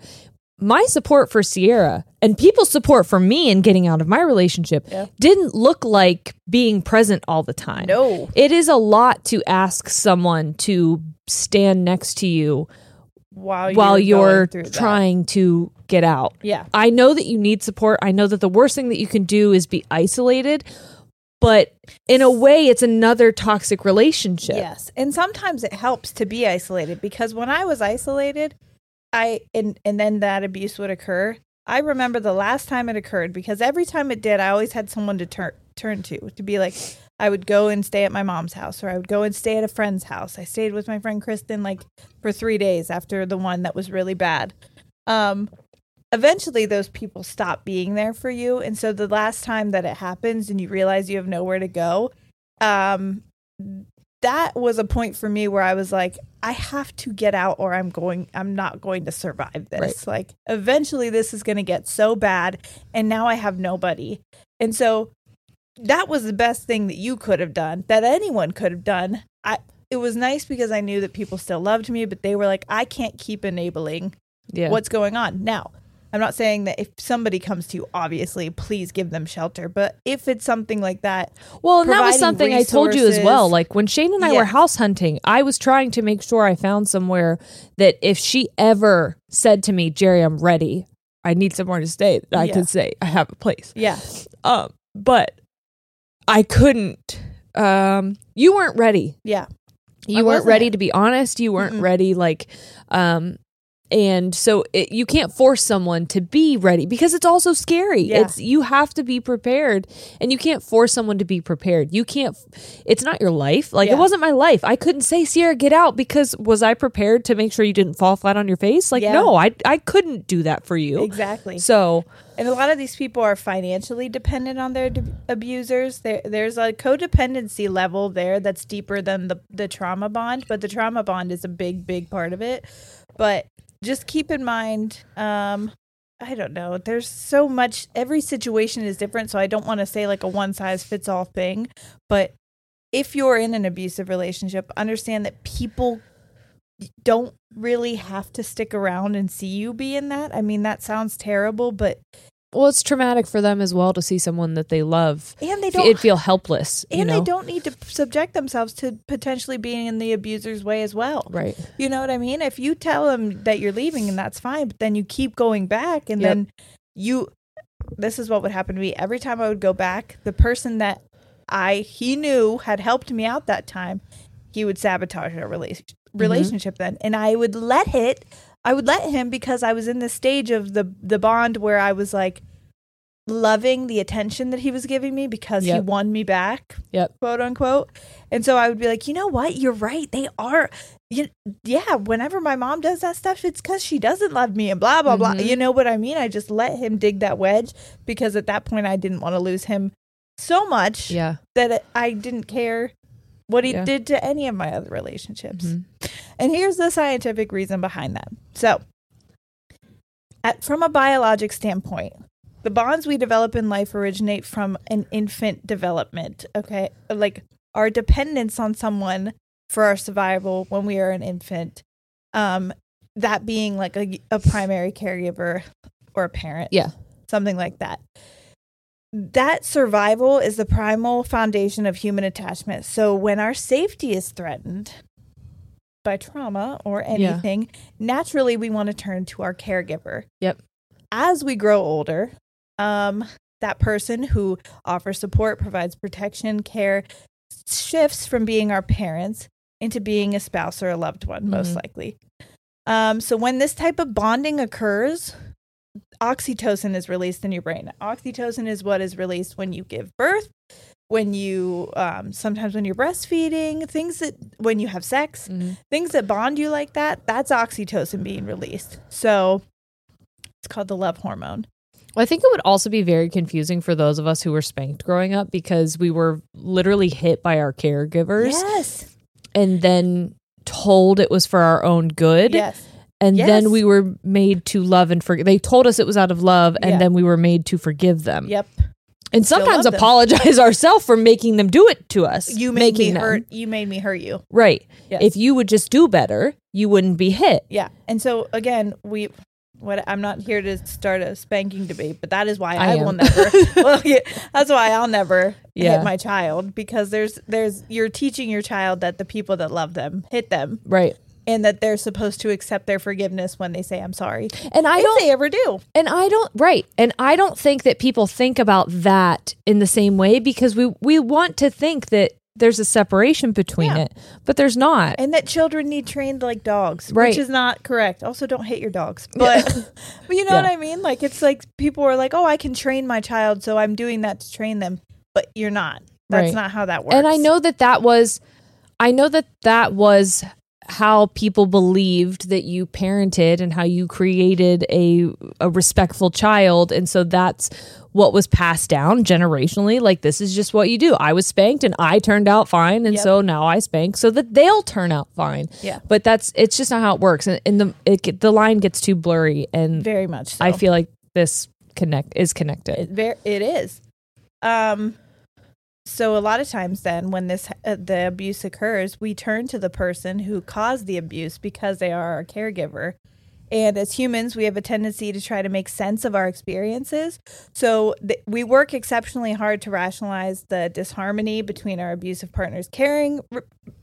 my support for sierra and people's support for me in getting out of my relationship Yeah. didn't look like being present all the time No. it is a lot to ask someone to stand next to you While while you're, you're going that. trying to get out. Yeah. I know that you need support. I know that the worst thing that you can do is be isolated, but in a way, it's another toxic relationship. Yes. And sometimes it helps to be isolated because when I was isolated, I and and then that abuse would occur. I remember the last time it occurred because every time it did, I always had someone to turn turn to to be like, I would go and stay at my mom's house, or I would go and stay at a friend's house. I stayed with my friend Kristen like for three days after the one that was really bad. Um, eventually, those people stop being there for you, and so the last time that it happens and you realize you have nowhere to go, um, that was a point for me where I was like, I have to get out or I'm going I'm not going to survive this. Right. Like eventually this is going to get so bad and now I have nobody. And so that was the best thing that you could have done, that anyone could have done. I it was nice because I knew that people still loved me, but they were like, I can't keep enabling Yeah. what's going on. Now, I'm not saying that if somebody comes to you, obviously, please give them shelter. But if it's something like that, Well, and that was something I told you as well. Like when Shane and I were house hunting, I was trying to make sure I found somewhere that if she ever said to me, Jerry, I'm ready, I need somewhere to stay, that I Yeah. could say, I have a place. yeah, Um, but I couldn't. Um, you weren't ready. yeah, You I weren't ready to be honest. You weren't Mm-mm. ready, like, um, and so it, you can't force someone to be ready because it's also scary. Yeah. It's you have to be prepared, and you can't force someone to be prepared. You can't. It's not your life. Like Yeah. it wasn't my life. I couldn't say Sierra, get out because was I prepared to make sure you didn't fall flat on your face? Like Yeah. no, I I couldn't do that for you. exactly. So And a lot of these people are financially dependent on their d- abusers. There, there's a codependency level there that's deeper than the, the trauma bond, but the trauma bond is a big, big part of it. But just keep in mind, um, I don't know, there's so much, every situation is different. So I don't want to say like a one size fits all thing. But if you're in an abusive relationship, understand that people don't really have to stick around and see you be in that. I mean, that sounds terrible, but well, it's traumatic for them as well to see someone that they love. and they don't It'd feel helpless. you and know? they don't need to subject themselves to potentially being in the abuser's way as well. Right. You know what I mean? If you tell them that you're leaving and that's fine, but then you keep going back and Yep. then you this is what would happen to me every time I would go back, the person that I he knew had helped me out that time, he would sabotage our relation, mm-hmm. relationship then and I would let it I would let him because I was in the stage of the the bond where I was like loving the attention that he was giving me because he won me back Yep. quote unquote. And so I would be like, you know what? You're right. They are. You, yeah. Whenever my mom does that stuff, it's because she doesn't love me and blah blah blah. Mhm. You know what I mean? I just let him dig that wedge because at that point I didn't want to lose him so much Yeah. that I didn't care what he Yeah. did to any of my other relationships. Mhm. And here's the scientific reason behind that. So, at, from a biologic standpoint, the bonds we develop in life originate from an infant development. Okay. Like our dependence on someone for our survival when we are an infant, um, that being like a, a primary caregiver or a parent. Yeah. Something like that. That survival is the primal foundation of human attachment. So when our safety is threatened, by trauma or Yeah. anything, naturally we want to turn to our caregiver. Yep. As we grow older, um, that person who offers support, provides protection, care, shifts from being our parents into being a spouse or a loved one, most Mhm. likely. Um, so when this type of bonding occurs, oxytocin is released in your brain. Oxytocin is what is released when you give birth, when you um, sometimes when you're breastfeeding, things that when you have sex, Mhm. things that bond you like that. That's oxytocin being released. So it's called the love hormone. Well, I think it would also be very confusing for those of us who were spanked growing up because we were literally hit by our caregivers Yes. and then told it was for our own good. Yes. And Yes. then we were made to love and forgive. They told us it was out of love, and Yeah. then we were made to forgive them. Yep. And Still sometimes apologize ourselves for making them do it to us. You made making me them. hurt. You made me hurt you. Right. Yes. If you would just do better, you wouldn't be hit. Yeah. And so again, we what I'm not here to start a spanking debate, but that is why I I, will never well, yeah, that's why I'll never Yeah. hit my child because there's there's you're teaching your child that the people that love them hit them Right. And that they're supposed to accept their forgiveness when they say I'm sorry. And I if don't they ever do. And I don't right. And I don't think that people think about that in the same way because we we want to think that there's a separation between Yeah. it, but there's not. And that children need trained like dogs, Right. which is not correct. Also, don't hit your dogs, but but you know what I mean. Like it's like people are like, "Oh, I can train my child, so I'm doing that to train them," but you're not. That's Right. not how that works. And I know that that was, I know that that was how people believed that you parented and how you created a a respectful child, and so that's what was passed down generationally. Like this is just what you do. I was spanked and I turned out fine, and Yep. so now I spank so that they'll turn out fine. Yeah. but that's it's just not how it works, and, and the it, the line gets too blurry, and very much. So. I feel like this connect is connected. It, it is. Um, so a lot of times, then, when this uh, the abuse occurs, we turn to the person who caused the abuse because they are our caregiver. And as humans, we have a tendency to try to make sense of our experiences. So th- we work exceptionally hard to rationalize the disharmony between our abusive partner's caring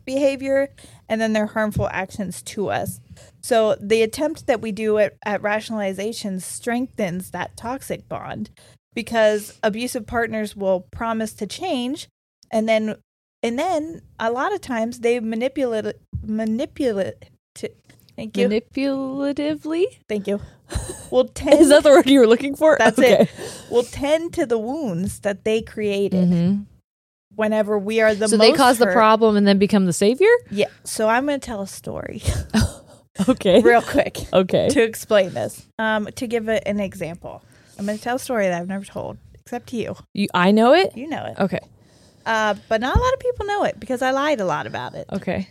behavior and then their harmful actions to us. So the attempt that we do at, at rationalization strengthens that toxic bond because abusive partners will promise to change and then and then a lot of times they manipulate manipulate thank you Manipulatively thank you will tend is that the word you were looking for? that's Okay. it will tend to the wounds that they created Mhm. whenever we are the so most they cause the problem and then become the savior. yeah so i'm going to tell a story Okay. real quick Okay. to explain this um to give it an example i'm going to tell a story that i've never told except to you You, I know it. you know it Okay. uh but not a lot of people know it because i lied a lot about it Okay.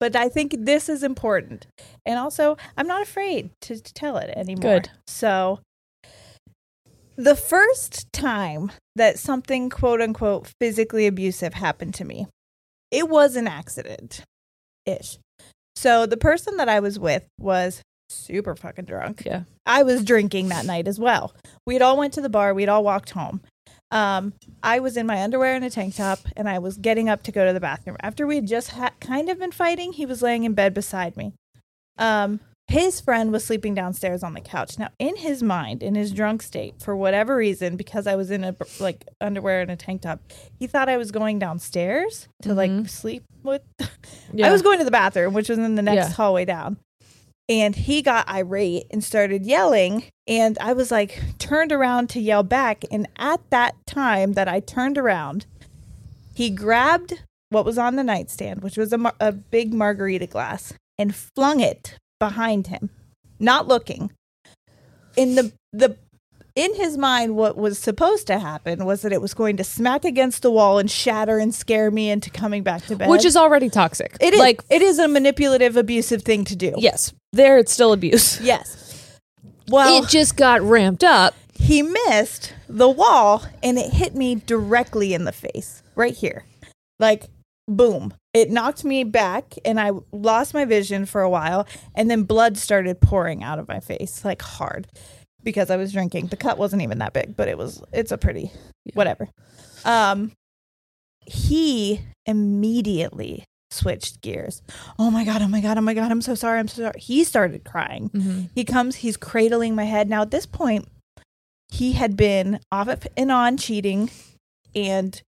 but I think this is important. And also, I'm not afraid to, to tell it anymore. Good. So, the first time that something quote unquote physically abusive happened to me, it was an accident ish. So, the person that I was with was super fucking drunk. Yeah. I was drinking that night as well. We'd all went to the bar, we'd all walked home. Um, I was in my underwear and a tank top, and I was getting up to go to the bathroom. After we had just ha- kind of been fighting, he was laying in bed beside me. Um, his friend was sleeping downstairs on the couch. Now, in his mind, in his drunk state, for whatever reason, because I was in a like underwear and a tank top, he thought I was going downstairs to like sleep with. Yeah. I was going to the bathroom, which was in the next Yeah. hallway down. And he got irate and started yelling. And I was like, turned around to yell back. And at that time that I turned around, he grabbed what was on the nightstand, which was a, mar- a big margarita glass, and flung it behind him, not looking. In the the in his mind, what was supposed to happen was that it was going to smack against the wall and shatter and scare me into coming back to bed. Which is already toxic. it is like it is a manipulative, abusive thing to do. yes, there it's still abuse. Yes. Well, it just got ramped up. he missed the wall and it hit me directly in the face, right here. Like, boom. It knocked me back and I lost my vision for a while. And then blood started pouring out of my face, like hard, because I was drinking. The cut wasn't even that big, but it was, it's a pretty, whatever. Um, he immediately switched gears. Oh my God, oh my God, oh my God, I'm so sorry, I'm so sorry. He started crying. He comes, he's cradling my head. Now, at this point, he had been off and on cheating, and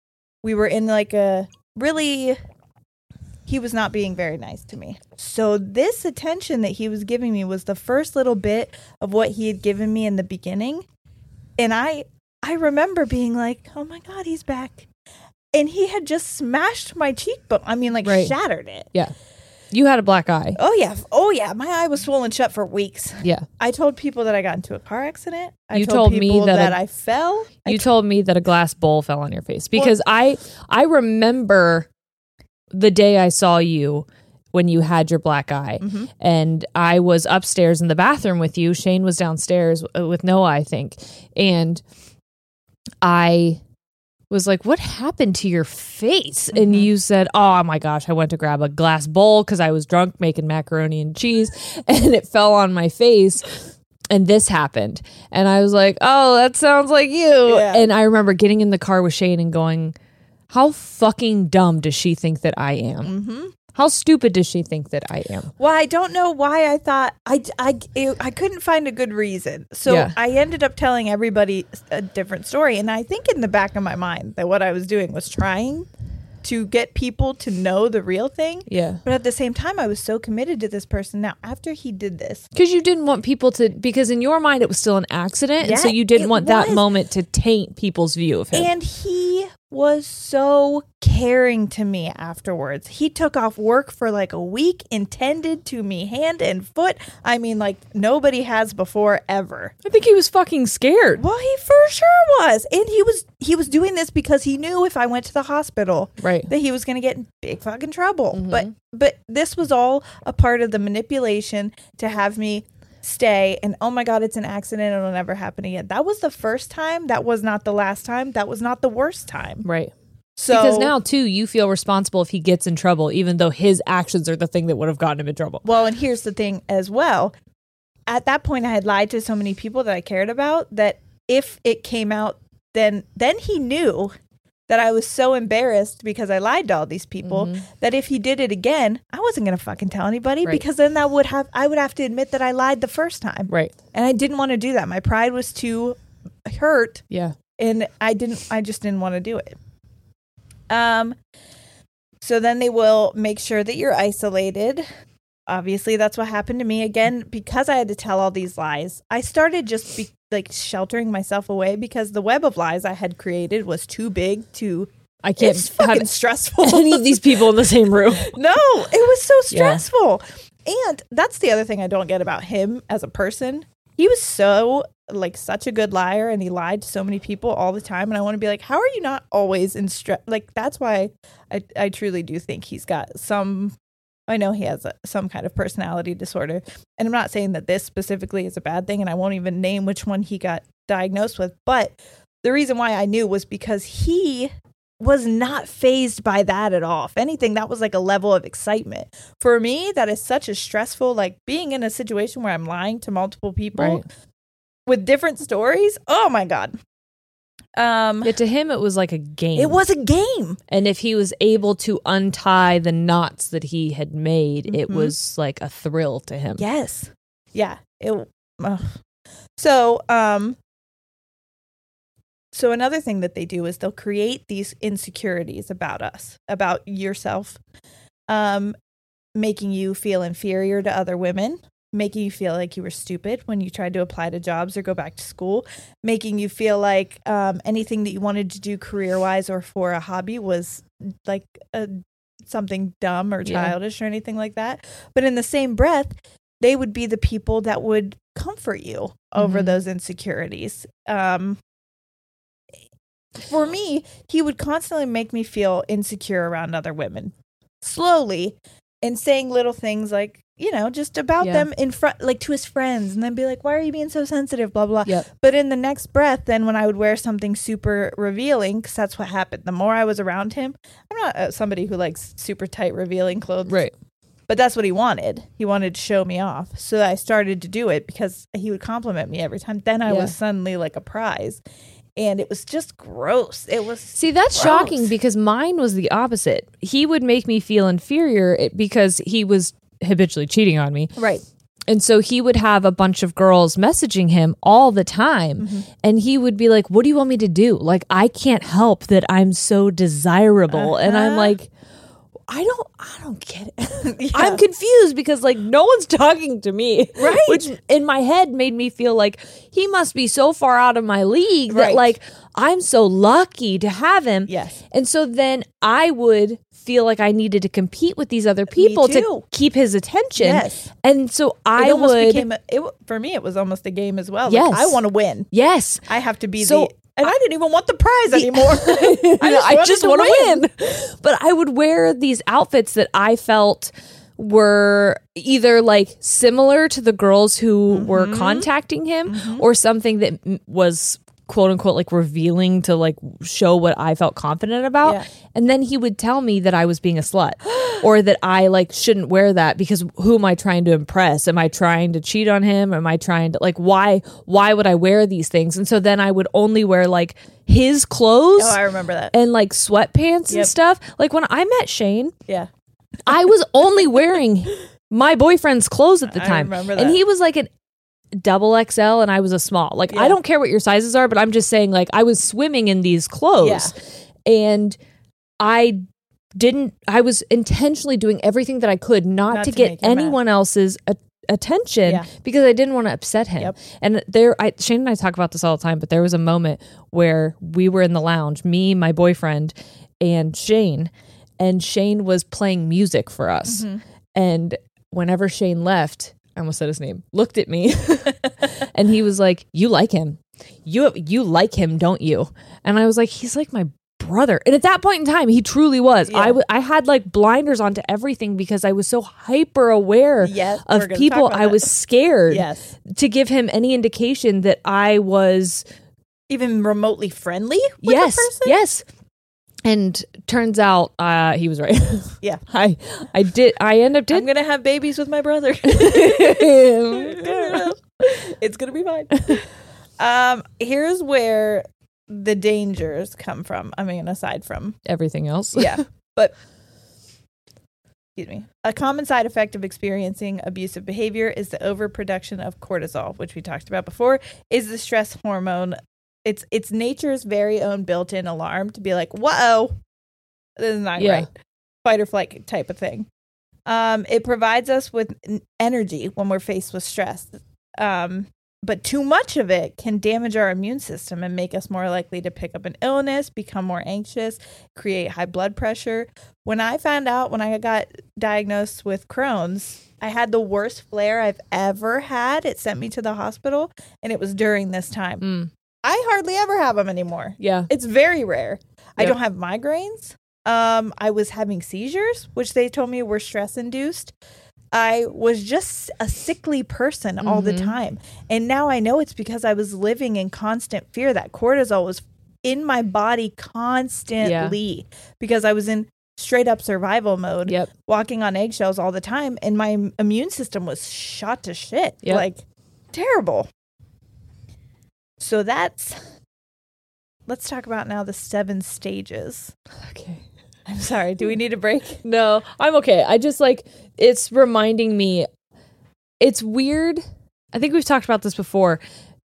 we were in like a really, he was not being very nice to me. So, this attention that he was giving me was the first little bit of what he had given me in the beginning. And I, I remember being like, oh my God, he's back. And he had just smashed my cheekbone. I mean, like Right. shattered it. Yeah. You had a black eye. Oh yeah, oh yeah. My eye was swollen shut for weeks. Yeah. I told people that I got into a car accident. I You told, told me that that, a- I fell. I You told me that a glass bowl fell on your face because I I remember the day I saw you when you had your black eye Mm-hmm. and I was upstairs in the bathroom with you. Shane was downstairs uh, with Noah, I think. And I was like, "What happened to your face?" Mm-hmm. And you said, "Oh my gosh, I went to grab a glass bowl cuz I was drunk making macaroni and cheese and it fell on my face." and this happened and i was like oh that sounds like you Yeah. and i remember getting in the car with shane and going how fucking dumb does she think that i am Mm-hmm. how stupid does she think that i am Well, I don't know why I thought I I it- I couldn't find a good reason. So Yeah. I ended up telling everybody a different story, and I think in the back of my mind that what I was doing was trying to get people to know the real thing. yeah But at the same time, I was so committed to this person. Now, after he did this, because you didn't want people to because in your mind it was still an accident and so you didn't want that moment to taint people's view of him and he was so caring to me afterwards. He took off work for like a week, intended to me hand and foot. I mean, like nobody has before ever. I think he was fucking scared. Well, he for sure was, and he was he was doing this because he knew if I went to the hospital, Right. that he was going to get in big fucking trouble. But mm-hmm. but this was all a part of the manipulation to have me stay and oh my god it's an accident it'll never happen again. That was the first time. That was not the last time. That was not the worst time. Right. so because now too you feel responsible if he gets in trouble even though his actions are the thing that would have gotten him in trouble. well and here's the thing as well. At that point i had lied to so many people that i cared about that if it came out then then he knew that I was so embarrassed because I lied to all these people that if he did it again, I wasn't gonna fucking tell anybody Right. because then that would have I would have to admit that I lied the first time. Right. And I didn't want to do that. My pride was too hurt Yeah. and I didn't I just didn't want to do it. Um so then they will make sure that you're isolated. Obviously that's what happened to me again because I had to tell all these lies. I started just be, like sheltering myself away because the web of lies I had created was too big to I can't it's fucking have stressful. any of these people in the same room. No, it was so Yeah. stressful. And that's the other thing I don't get about him as a person. He was so like such a good liar and he lied to so many people all the time and I want to be like how are you not always in stress like that's why I I truly do think he's got some I know he has a, some kind of personality disorder and I'm not saying that this specifically is a bad thing and I won't even name which one he got diagnosed with but the reason why I knew was because he was not fazed by that at all. If anything, that was like a level of excitement. For me, that is such a stressful, like being in a situation where I'm lying to multiple people Right. with different stories. Oh my God. Um, Yeah, to him it was like a game. it was a game. and if he was able to untie the knots that he had made, it Mhm. was like a thrill to him. Yes. Yeah. It. ugh. So, um, so another thing that they do is they'll create these insecurities about us, about yourself, um, making you feel inferior to other women, making you feel like you were stupid when you tried to apply to jobs or go back to school, making you feel like um, anything that you wanted to do career wise or for a hobby was like a, something dumb or Yeah. childish or anything like that. But in the same breath, they would be the people that would comfort you over Mhm. those insecurities. Um, for me, he would constantly make me feel insecure around other women, slowly, and saying little things like, you know, just about Yeah. them in front, like to his friends, and then be like, "Why are you being so sensitive?" Blah blah. Yep. But in the next breath, then when I would wear something super revealing, because that's what happened. The more I was around him, I'm not uh, somebody who likes super tight revealing clothes, Right. but that's what he wanted. He wanted to show me off. So I started to do it because he would compliment me every time. Then I Yeah. was suddenly like a prize. And it was just gross. It was See, that's Gross. shocking because mine was the opposite. He would make me feel inferior because he was habitually cheating on me. right. And so he would have a bunch of girls messaging him all the time. Mm-hmm. And he would be like, What do you want me to do? Like, I can't help that I'm so desirable. And I'm Uh-huh. like, I don't I don't get it. Yeah. I'm confused because like no one's talking to me. Right. Which in my head made me feel like he must be so far out of my league that like I'm so lucky to have him. Yes. And so then I would feel like I needed to compete with these other people to keep his attention. Yes. And so I almost would became a, it, for me. It was almost a game as well. Like, Yes. I want to win. Yes. I have to be So, the. And I, didn't even want the prize anymore. I just, to want to win. win. But I would wear these outfits that I felt were either like similar to the girls who were Mm-hmm. contacting him or something that was quote unquote like revealing to like show what I felt confident about. Yeah. And then he would tell me that I was being a slut or that I like shouldn't wear that because who am I trying to impress? Am I trying to cheat on him? Am I trying to like why why would I wear these things? And so then I would only wear like his clothes oh, I remember that. and like sweatpants and stuff. Like when I met Shane, yeah. I was only wearing my boyfriend's clothes at the I time. And he was like an double XL and I was a small. Like Yeah. I don't care what your sizes are, but I'm just saying like I was swimming in these clothes. And I didn't I was intentionally doing everything that I could not, Not to, to get him mad. anyone else's a- attention Yeah. because I didn't want to upset him. Yep. And there, I, Shane and I talk about this all the time, but there was a moment where we were in the lounge, me, my boyfriend, and Shane, and Shane was playing music for us. Mm-hmm. And whenever Shane left, I almost said his name, looked at me, and he was like, "You like him? You you like him, don't you?" And I was like, "He's like my." brother and at that point in time he truly was I Yeah. w- I had like blinders onto everything because i was so hyper aware Yes, of people i that. was scared Yes. to give him any indication that I was Even remotely friendly with yes, yes. And turns out uh, he was right. Yeah. I I did I end up Did. I'm gonna have babies with my brother. it's gonna be fine. Um, here's where the dangers come from. I mean, aside from everything else. yeah, but excuse me. A common side effect of experiencing abusive behavior is the overproduction of cortisol, which we talked about before. Is the stress hormone? It's it's nature's very own built-in alarm to be like, "Whoa, this is not Yeah. right." Fight or flight type of thing. Um, it provides us with energy when we're faced with stress. Um, but too much of it can damage our immune system and make us more likely to pick up an illness, become more anxious, create high blood pressure. When I found out when I got diagnosed with Crohn's, I had the worst flare I've ever had. It sent me to the hospital, and it was during this time. Mm, I hardly ever have them anymore. yeah. It's very rare. I don't have migraines. Um, I was having seizures, which they told me were stress induced. I was just a sickly person all the Mhm. time. And now I know it's because I was living in constant fear that cortisol was in my body constantly because I was in straight up survival mode, Yep. walking on eggshells all the time. And my immune system was shot to shit. Yep. Like terrible. So that's let's talk about now the seven stages. Okay. I'm sorry, do we need a break? No, I'm okay. I just like it's reminding me it's weird. I think we've talked about this before.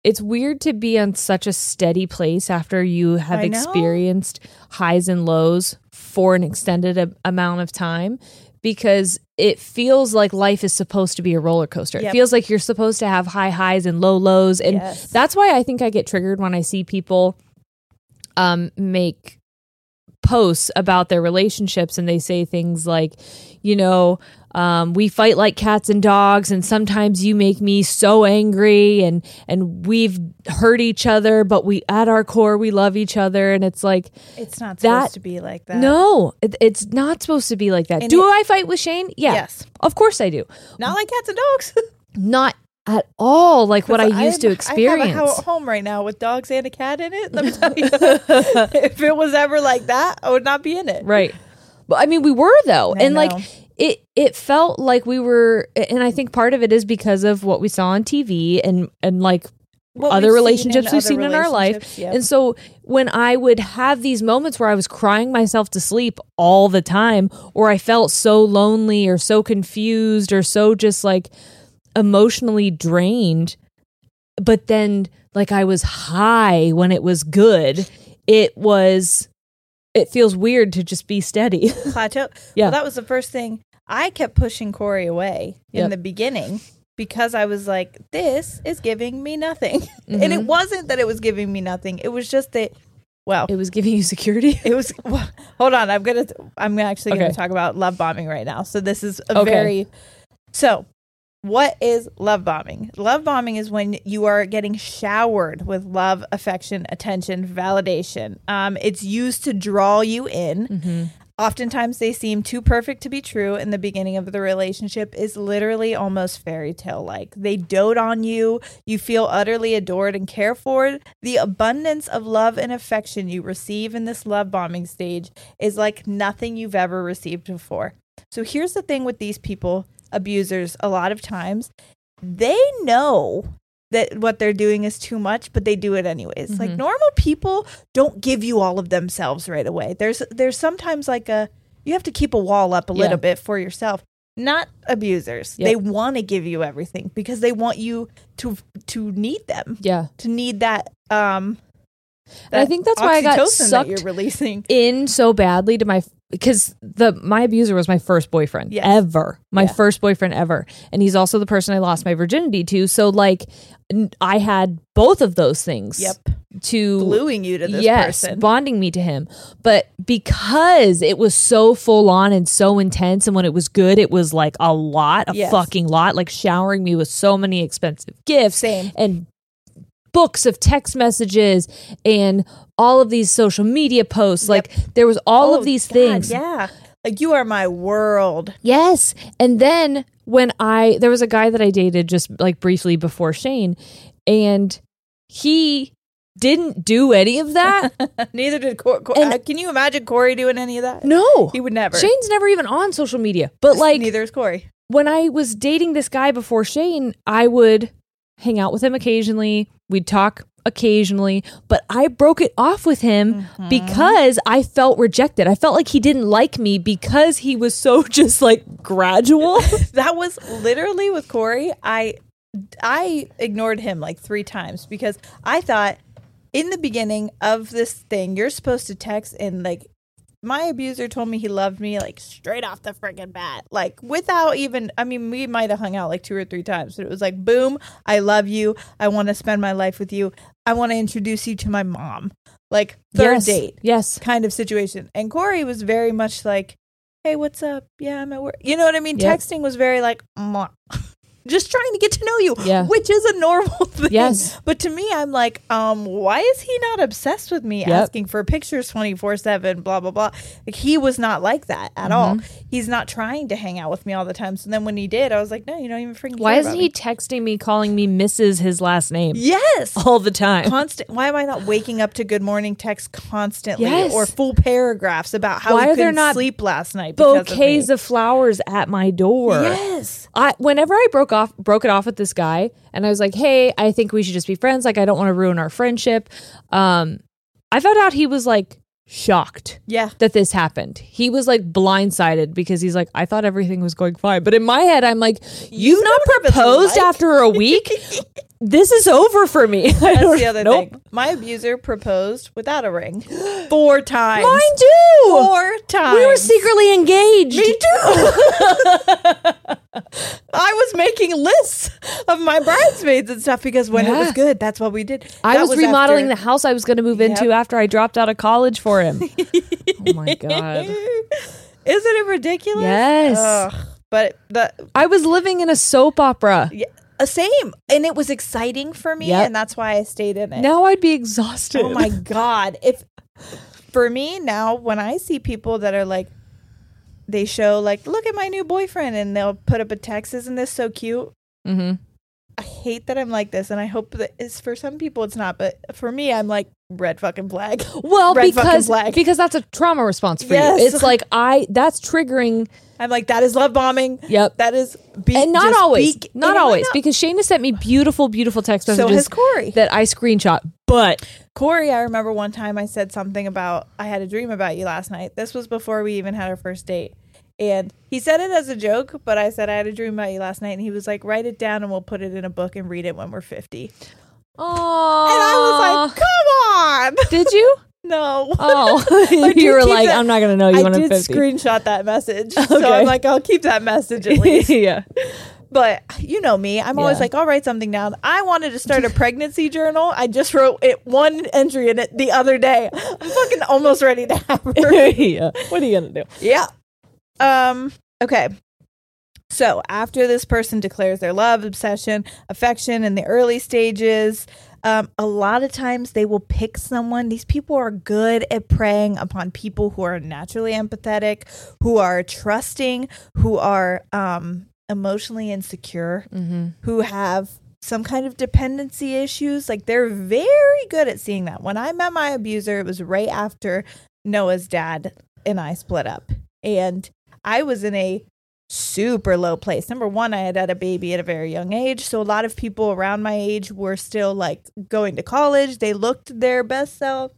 It's weird to be on such a steady place after you have experienced highs and lows for an extended a- amount of time because it feels like life is supposed to be a roller coaster. It feels like you're supposed to have high highs and low lows and Yes. that's why I think I get triggered when I see people um make posts about their relationships and they say things like, you know, um, we fight like cats and dogs, and sometimes you make me so angry, and and we've hurt each other, but we at our core we love each other, and it's like, It's not That- supposed to be like that. no, it, it's not supposed to be like that. And do it- I fight with Shane? Yeah, Yes. of course I do. Not like cats and dogs. Not at all like what I used to am- experience. I have a home right now with dogs and a cat in it. Let me tell you, if it was ever like that, I would not be in it. Right. But I mean, we were though, I and like know. It it felt like we were, and I think part of it is because of what we saw on TV and and like What other we've relationships in we've other seen in our life. yeah. And so when I would have these moments where I was crying myself to sleep all the time, or I felt so lonely or so confused or so just like emotionally drained, but then like I was high when it was good, it was, it feels weird to just be steady. plateau. Yeah. Well, that was the first thing. I kept pushing Corey away in Yep. the beginning because I was like, this is giving me nothing. And it Mhm. wasn't that it was giving me nothing. It was just that, well, it was giving you security. it was, well, hold on. I'm going to, I'm actually going Okay. to talk about love bombing right now. So this is a Okay. very, so what is love bombing? Love bombing is when you are getting showered with love, affection, attention, validation. Um, it's used to draw you in. Mm-hmm. Oftentimes, they seem too perfect to be true, and the beginning of the relationship is literally almost fairy tale like. They dote on you, you feel utterly adored and cared for. The abundance of love and affection you receive in this love bombing stage is like nothing you've ever received before. So, here's the thing with these people, abusers, a lot of times, they know that what they're doing is too much, but they do it anyways. Like Mhm. normal people don't give you all of themselves right away. There's there's sometimes like a you have to keep a wall up a Yeah. little bit for yourself. Not abusers. Yep. They want to give you everything because they want you to to need them, Yeah. to need that um And I think that's why I got oxytocin that sucked you're releasing. in so badly to my because the my abuser was my first boyfriend Yes. ever, my Yeah. first boyfriend ever, and he's also the person I lost my virginity to. So like, i had both of those things. Yep. To Gluing you to this yes, person. bonding me to him. But because it was so full on and so intense, and when it was good, it was like a lot, a Yes. fucking lot, like showering me with so many expensive gifts Same. and books of text messages and all of these social media posts. Like there was all Oh, of these God, things. Yeah. Like you are my world. Yes. And then when I there was a guy that I dated just like briefly before Shane and he didn't do any of that. Neither did Corey. And- uh, can you imagine Corey doing any of that? no. He would never. Shane's never even on social media. But like neither is Corey. when I was dating this guy before Shane, I would hang out with him occasionally. We'd talk occasionally, but I broke it off with him Mm-hmm. because I felt rejected. I felt like he didn't like me because he was so just like gradual. That was literally with Corey. I I ignored him like three times because I thought in the beginning of this thing you're supposed to text and like my abuser told me he loved me like straight off the friggin' bat like without even i mean we might have hung out like two or three times but it was like boom i love you i want to spend my life with you i want to introduce you to my mom like third yes. date Yes. kind of situation. And Corey was very much like, "Hey, what's up? Yeah, I'm at work." You know what I mean? Yep. Texting was very like, "Mwah." just trying to get to know you, Yeah. which is a normal thing. Yes. But to me, I'm like, um, why is he not obsessed with me Yep. asking for pictures 24 seven? Blah blah blah. Like he was not like that at all. Mm-hmm. He's not trying to hang out with me all the time. So then when he did, I was like, no, you don't even freaking. Why isn't he me. texting me, calling me Mrs. his last name Yes. all the time? constant why am i not waking up to good morning texts constantly Yes. or full paragraphs about how why are there couldn't not sleep last night Bouquets of, of flowers at my door. yes I whenever I broke off broke it off with this guy and I was like, "Hey, I think we should just be friends. Like I don't want to ruin our friendship." Um I found out he was like shocked yeah that this happened. He was like blindsided because he's like, "I thought everything was going fine." But in my head, I'm like, "You've not don't proposed like- after a week? this is over for me." That's the other nope. thing my abuser proposed without a ring four times Mine too. four times We were secretly engaged. me too i was making lists of my bridesmaids and stuff because when it was good that's what we did I That was, remodeling after- the house I was going to move into after I dropped out of college for him. oh my god. isn't it ridiculous Yes. Ugh. but the I was living in a soap opera. Yeah, uh, same. And it was exciting for me, Yep. and that's why I stayed in it. Now I'd be exhausted. oh my god! If for me now, when I see people that are like, they show like, look at my new boyfriend, and they'll put up a text. Isn't this so cute? hmm I hate that I'm like this, and I hope that it's for some people it's not, but for me, I'm like red fucking flag. Well, Red because flag. because that's a trauma response for Yes. you. It's like I that's triggering. I'm like that is love bombing. Yep. That is be- and not always, be- not always, because Shayna sent me beautiful, beautiful text So messages has Corey. that I screenshot. But Corey, I remember one time I said something about I had a dream about you last night. This was before we even had our first date. And he said it as a joke, but I said I had a dream about you last night and he was like, "Write it down and we'll put it in a book and read it when we're 50." oh, And I was like, "Come on." did you? no. Oh, you were like, that- I'm not gonna know you I when I'm did 50. screenshot that message. So Okay. I'm like, I'll keep that message at least. yeah. But you know me, I'm always like, I'll write something down. I wanted to start a pregnancy journal. I just wrote it one entry in it the other day. I'm fucking almost ready to have her. yeah. What are you gonna do? Yeah. Um, okay. So after this person declares their love, obsession, affection in the early stages, um, a lot of times they will pick someone. These people are good at preying upon people who are naturally empathetic, who are trusting, who are um, emotionally insecure, Mm-hmm. who have some kind of dependency issues. Like they're very good at seeing that. When I met my abuser, it was right after Noah's dad and I split up. And I was in a super low place. Number one, I had had a baby at a very young age. So a lot of people around my age were still like going to college. They looked their best self.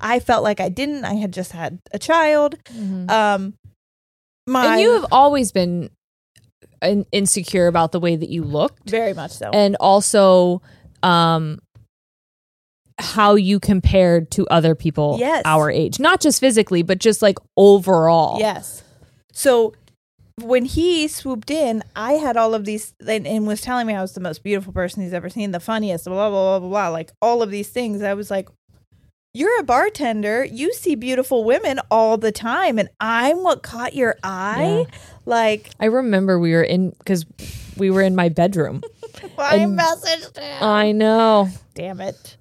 I felt like I didn't. I had just had a child. Um, my and you have always been in- insecure about the way that you looked very much so. and also um how you compared to other people Yes. our age, not just physically, but just like overall. Yes. So when he swooped in, I had all of these and, and was telling me I was the most beautiful person he's ever seen, the funniest, blah, blah, blah, blah, blah, like all of these things. I was like, You're a bartender. You see beautiful women all the time, and I'm what caught your eye. Like, I remember we were in because we were in my bedroom. I messaged him. I know. Damn it.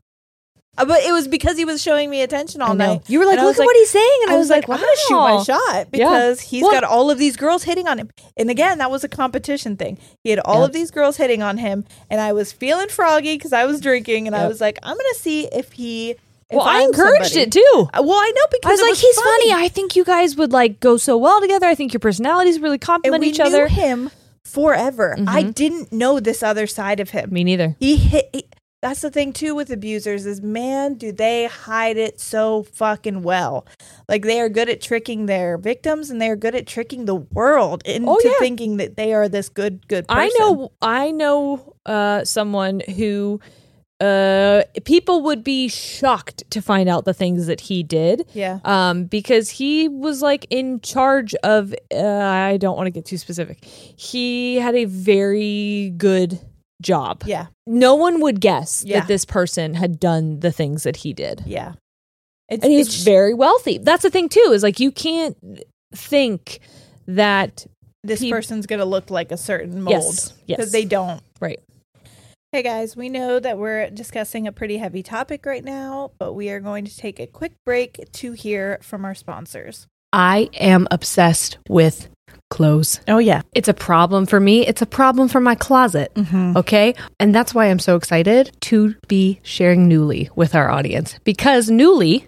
Uh, But it was because he was showing me attention all night. You were like, And I look was at what he's saying, and I was like, I'm gonna shoot my wow. shot because he's Well- got all of these girls hitting on him. And again, that was a competition thing. He had all of these girls hitting on him, and I was feeling froggy because I was drinking, and I Yep. was like, I'm gonna see if he. If Well, I I'm encouraged somebody. it too. Uh, Well, I know because I was it like, he's funny. I think you guys would like go so well together. I think your personalities really and complement we each knew other. him forever. I Mhm. didn't know this other side of him. Me neither. He hit. He, that's the thing too with abusers is man, do they hide it so fucking well? Like they are good at tricking their victims, and they are good at tricking the world into Oh, yeah. thinking that they are this good, good. Person. I know I know uh someone who uh people would be shocked to find out the things that he did. Yeah. Um because he was like in charge of uh, I don't want to get too specific. He had a very good job. Yeah. No one would guess Yeah. that this person had done the things that he did. Yeah. It's, and he's it's- very wealthy. That's the thing too. Is like you can't think that this he- person's gonna look like a certain mold Yes, yes. because they don't. right. Hey guys, we know that we're discussing a pretty heavy topic right now, but we are going to take a quick break to hear from our sponsors. I am obsessed with clothes. Oh, yeah. It's a problem for me. It's a problem for my closet. Mm-hmm. Okay. And that's why I'm so excited to be sharing Nuuly with our audience because Nuuly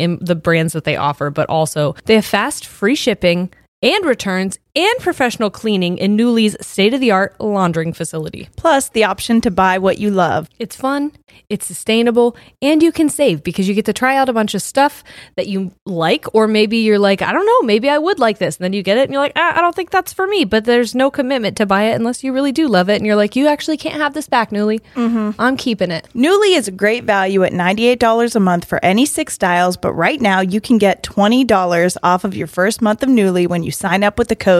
in the brands that they offer, but also they have fast, free shipping and returns and professional cleaning in Nuuly's state of the art laundering facility. Plus, the option to buy what you love. It's fun, it's sustainable, and you can save because you get to try out a bunch of stuff that you like, or maybe you're like, I don't know, maybe I would like this. And then you get it and you're like, ah, I don't think that's for me, but there's no commitment to buy it unless you really do love it. And you're like, you actually can't have this back, Nuuly. Mm-hmm. I'm keeping it. Nuuly is a great value at $98 a month for any six styles, but right now you can get $20 off of your first month of Nuuly when you sign up with the code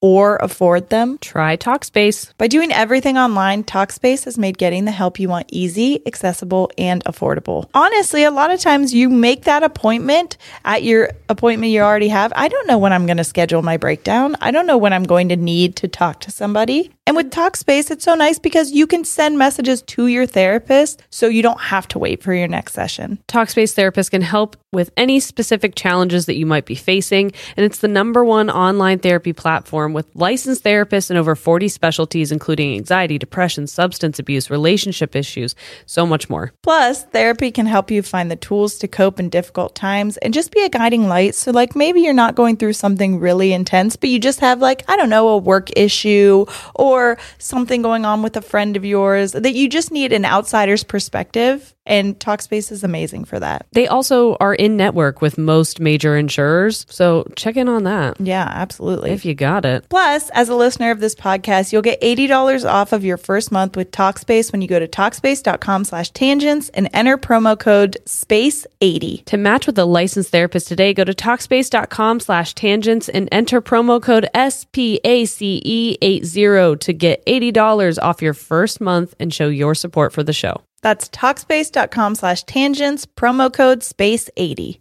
or afford them? Try Talkspace. By doing everything online, Talkspace has made getting the help you want easy, accessible, and affordable. Honestly, a lot of times you make that appointment at your appointment you already have. I don't know when I'm going to schedule my breakdown. I don't know when I'm going to need to talk to somebody. And with Talkspace, it's so nice because you can send messages to your therapist so you don't have to wait for your next session. Talkspace therapists can help with any specific challenges that you might be facing, and it's the number one online therapy platform with licensed therapists in over 40 specialties, including anxiety, depression, substance abuse, relationship issues, so much more. Plus, therapy can help you find the tools to cope in difficult times and just be a guiding light. So, like, maybe you're not going through something really intense, but you just have, like, I don't know, a work issue or something going on with a friend of yours that you just need an outsider's perspective. And Talkspace is amazing for that. They also are in network with most major insurers, so check in on that Yeah, absolutely. if you got it. Plus, as a listener of this podcast, you'll get $80 off of your first month with Talkspace when you go to Talkspace.com slash tangents and enter promo code SPACE80. To match with a licensed therapist today, go to Talkspace.com slash tangents and enter promo code SPACE80 to get $80 off your first month and show your support for the show. That's Talkspace.com slash tangents, promo code SPACE80.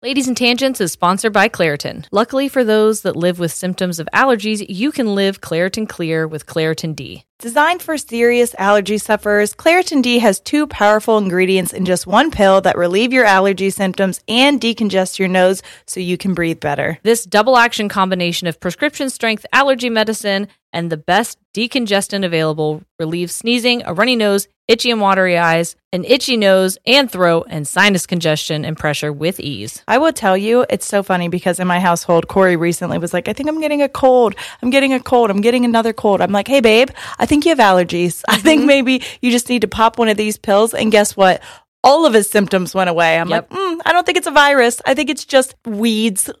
Ladies and Tangents is sponsored by Claritin. Luckily for those that live with symptoms of allergies, you can live Claritin Clear with Claritin D. Designed for serious allergy sufferers, Claritin D has two powerful ingredients in just one pill that relieve your allergy symptoms and decongest your nose so you can breathe better. This double action combination of prescription strength allergy medicine and the best decongestant available relieves sneezing, a runny nose, itchy and watery eyes, an itchy nose and throat, and sinus congestion and pressure with ease. I will tell you, it's so funny because in my household, Corey recently was like, I think I'm getting a cold. I'm getting a cold. I'm getting another cold. I'm like, hey, babe, I think you have allergies. I think maybe you just need to pop one of these pills. And guess what? All of his symptoms went away. I'm Yep. like, mm, I don't think it's a virus. I think it's just weeds.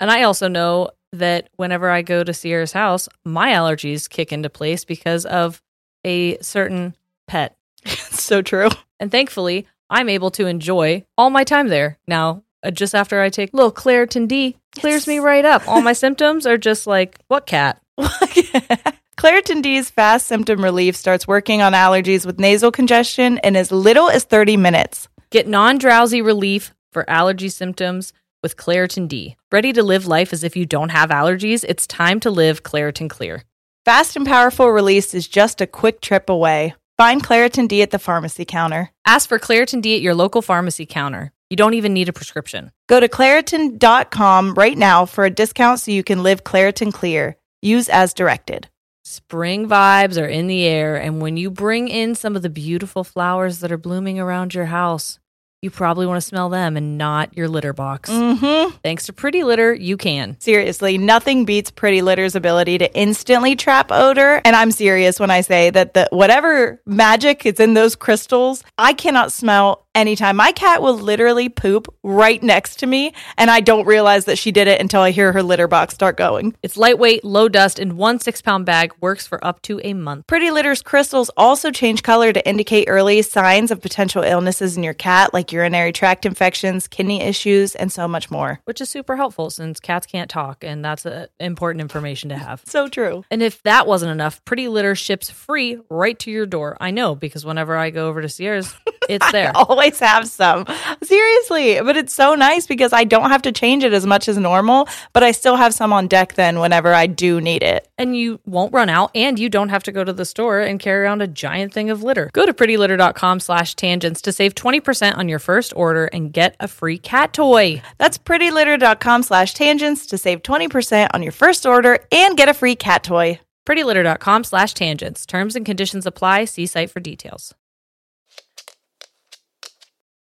And I also know that whenever I go to Sierra's house, my allergies kick into place because of a certain pet. so true. And thankfully, I'm able to enjoy all my time there. Now, uh, just after I take little Claritin D, clears me right up. All my symptoms are just like, what cat? Claritin D's fast symptom relief starts working on allergies with nasal congestion in as little as 30 minutes. Get non drowsy relief for allergy symptoms with Claritin D. Ready to live life as if you don't have allergies? It's time to live Claritin Clear. Fast and powerful release is just a quick trip away. Find Claritin D at the pharmacy counter. Ask for Claritin D at your local pharmacy counter. You don't even need a prescription. Go to Claritin.com right now for a discount so you can live Claritin Clear. Use as directed. Spring vibes are in the air, and when you bring in some of the beautiful flowers that are blooming around your house, you probably want to smell them and not your litter box. Mm-hmm. Thanks to Pretty Litter, you can. Seriously, nothing beats Pretty Litter's ability to instantly trap odor. And I'm serious when I say that the whatever magic is in those crystals, I cannot smell anytime. My cat will literally poop right next to me, and I don't realize that she did it until I hear her litter box start going. It's lightweight, low dust, and one six pound bag works for up to a month. Pretty Litter's crystals also change color to indicate early signs of potential illnesses in your cat, like urinary tract infections, kidney issues, and so much more. Which is super helpful since cats can't talk, and that's uh, important information to have. So true. And if that wasn't enough, Pretty Litter ships free right to your door. I know because whenever I go over to Sierra's, it's there. Always have some. Seriously, but it's so nice because I don't have to change it as much as normal, but I still have some on deck then whenever I do need it. and you won't run out and you don't have to go to the store and carry around a giant thing of litter go to prettylitter.com slash tangents to save 20% on your first order and get a free cat toy That's prettylitter.com slash tangents to save 20% on your first order and get a free cat toy. prettylitter.com slash tangents terms and conditions apply see site for details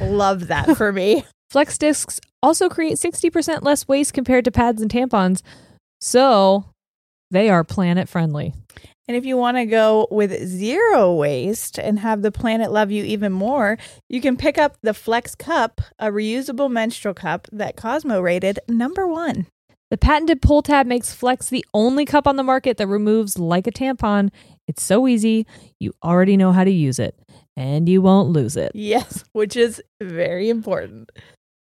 love that for me. Flex discs also create 60% less waste compared to pads and tampons, so they are planet friendly. And if you want to go with zero waste and have the planet love you even more, you can pick up the Flex Cup, a reusable menstrual cup that Cosmo rated number one. The patented pull tab makes Flex the only cup on the market that removes like a tampon. It's so easy, you already know how to use it, and you won't lose it. Yes, which is very important.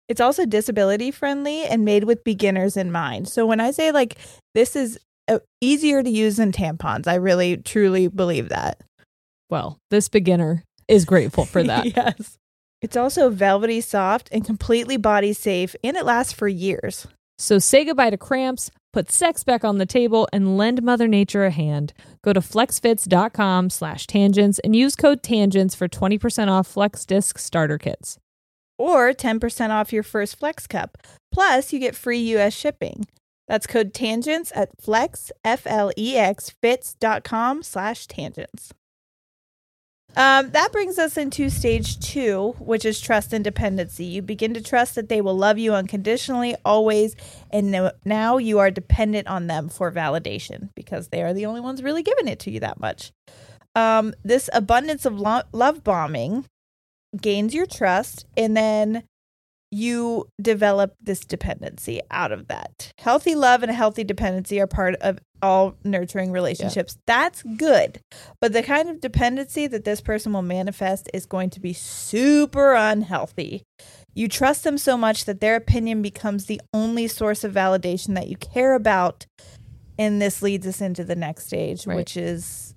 It's also disability friendly and made with beginners in mind. So when I say like this is uh, easier to use than tampons, I really truly believe that. Well, this beginner is grateful for that. yes. It's also velvety soft and completely body safe and it lasts for years. So say goodbye to cramps, put sex back on the table, and lend Mother Nature a hand. Go to flexfits.com slash tangents and use code tangents for 20% off Flex Disc starter kits. Or 10% off your first Flex Cup. Plus, you get free US shipping. That's code tangents at flex, F L E X, fits.com slash tangents. Um, that brings us into stage two, which is trust and dependency. You begin to trust that they will love you unconditionally, always, and no- now you are dependent on them for validation because they are the only ones really giving it to you that much. Um, this abundance of lo- love bombing gains your trust, and then you develop this dependency out of that. Healthy love and a healthy dependency are part of all nurturing relationships. That's good. But the kind of dependency that this person will manifest is going to be super unhealthy. You trust them so much that their opinion becomes the only source of validation that you care about. And this leads us into the next stage, Right. which is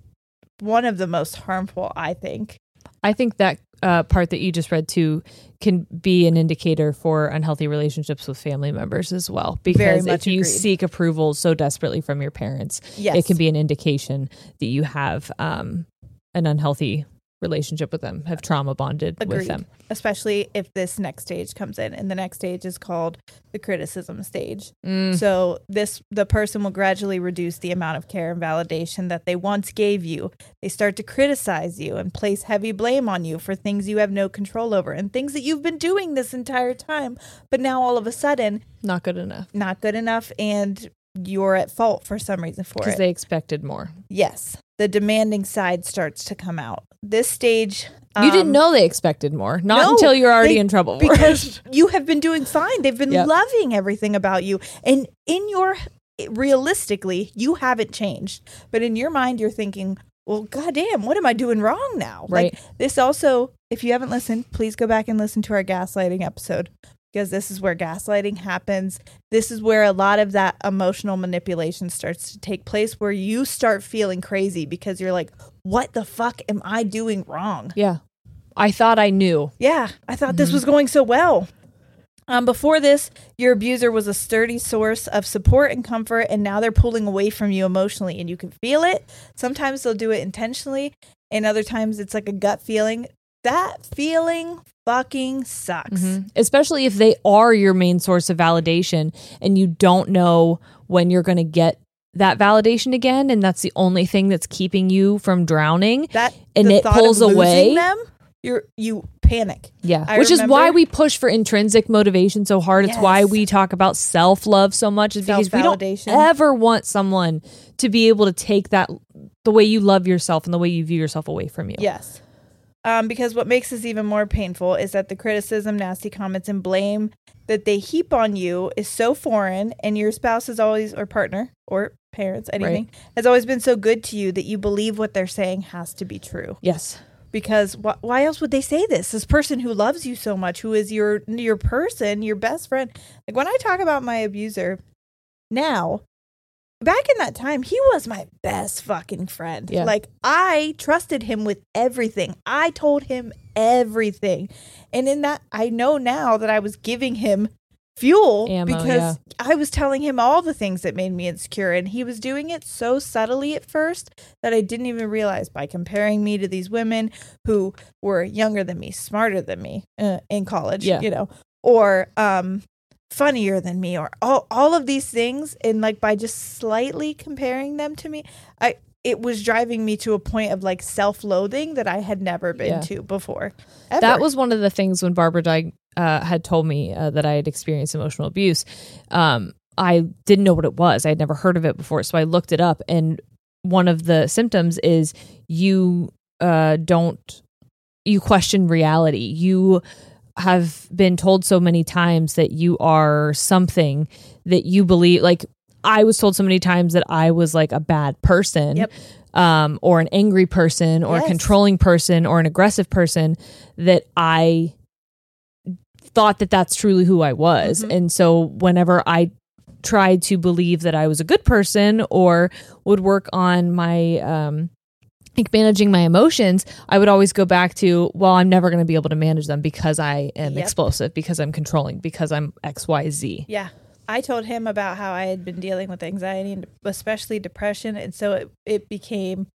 one of the most harmful, I think. I think that uh, part that you just read too can be an indicator for unhealthy relationships with family members as well. Because if you seek approval so desperately from your parents, Yes. it can be an indication that you have um, an unhealthy relationship with them, have trauma bonded Agreed. with them. Especially if this next stage comes in, and the next stage is called the criticism stage. Mm. So this the person will gradually reduce the amount of care and validation that they once gave you. They start to criticize you and place heavy blame on you for things you have no control over and things that you've been doing this entire time, but now all of a sudden Not good enough not good enough and you're at fault for some reason for it. because they expected more. yes. The demanding side starts to come out. This stage you didn't um, know they expected more, not no, until you're already they- in trouble. because you have been doing fine. They've been Yep. loving everything about you. And in your realistically, you haven't changed. But in your mind you're thinking, "Well, goddamn, what am I doing wrong now?" Right. Like this also, if you haven't listened, please go back and listen to our gaslighting episode because this is where gaslighting happens. This is where a lot of that emotional manipulation starts to take place where you start feeling crazy because you're like, "What the fuck am I doing wrong?" yeah, I thought I knew. Yeah, I thought this was going so well. Um, before this, your abuser was a sturdy source of support and comfort, and now they're pulling away from you emotionally, and you can feel it. Sometimes they'll do it intentionally, and other times it's like a gut feeling. That feeling fucking sucks. Mhm. Especially if they are your main source of validation and you don't know when you're going to get that validation again and that's the only thing that's keeping you from drowning. That And it pulls away. Them, you're you panic. Yeah. I Which is why we push for intrinsic motivation so hard. It's why we talk about self-love so much is because we don't ever want someone to be able to take that the way you love yourself and the way you view yourself away from you. Yes. Um, because what makes this even more painful is that the criticism, nasty comments, and blame that they heap on you is so foreign, and your spouse is always, or partner, or parents, anything, has always been so good to you that you believe what they're saying has to be true. Yes. Because wh- why else would they say this? This person who loves you so much, who is your your person, your best friend. Like when I talk about my abuser now, back in that time, he was my best fucking friend. Yeah. Like I trusted him with everything. I told him everything. And in that I know now that I was giving him fuel Ammo, because I was telling him all the things that made me insecure and he was doing it so subtly at first that I didn't even realize by comparing me to these women who were younger than me, smarter than me uh, in college, Yeah. you know, or um funnier than me or all all of these things and like by just slightly comparing them to me, I it was driving me to a point of like self-loathing that I had never been Yeah. to before. That was one of the things when Barbara died, uh, had told me uh, that I had experienced emotional abuse. Um, I didn't know what it was. I had never heard of it before, so I looked it up. And one of the symptoms is you uh, don't you question reality. You have been told so many times that you are something that you believe. Like I was told so many times that I was like a bad person. Yep. Um, or an angry person, or Yes. a controlling person, or an aggressive person, that I thought that that's truly who I was. Mhm. And so whenever I tried to believe that I was a good person or would work on my um like managing my emotions, I would always go back to, well, I'm never going to be able to manage them because I am Yep. explosive, because I'm controlling, because I'm XYZ. Yeah. I told him about how I had been dealing with anxiety and especially depression. And so it, it became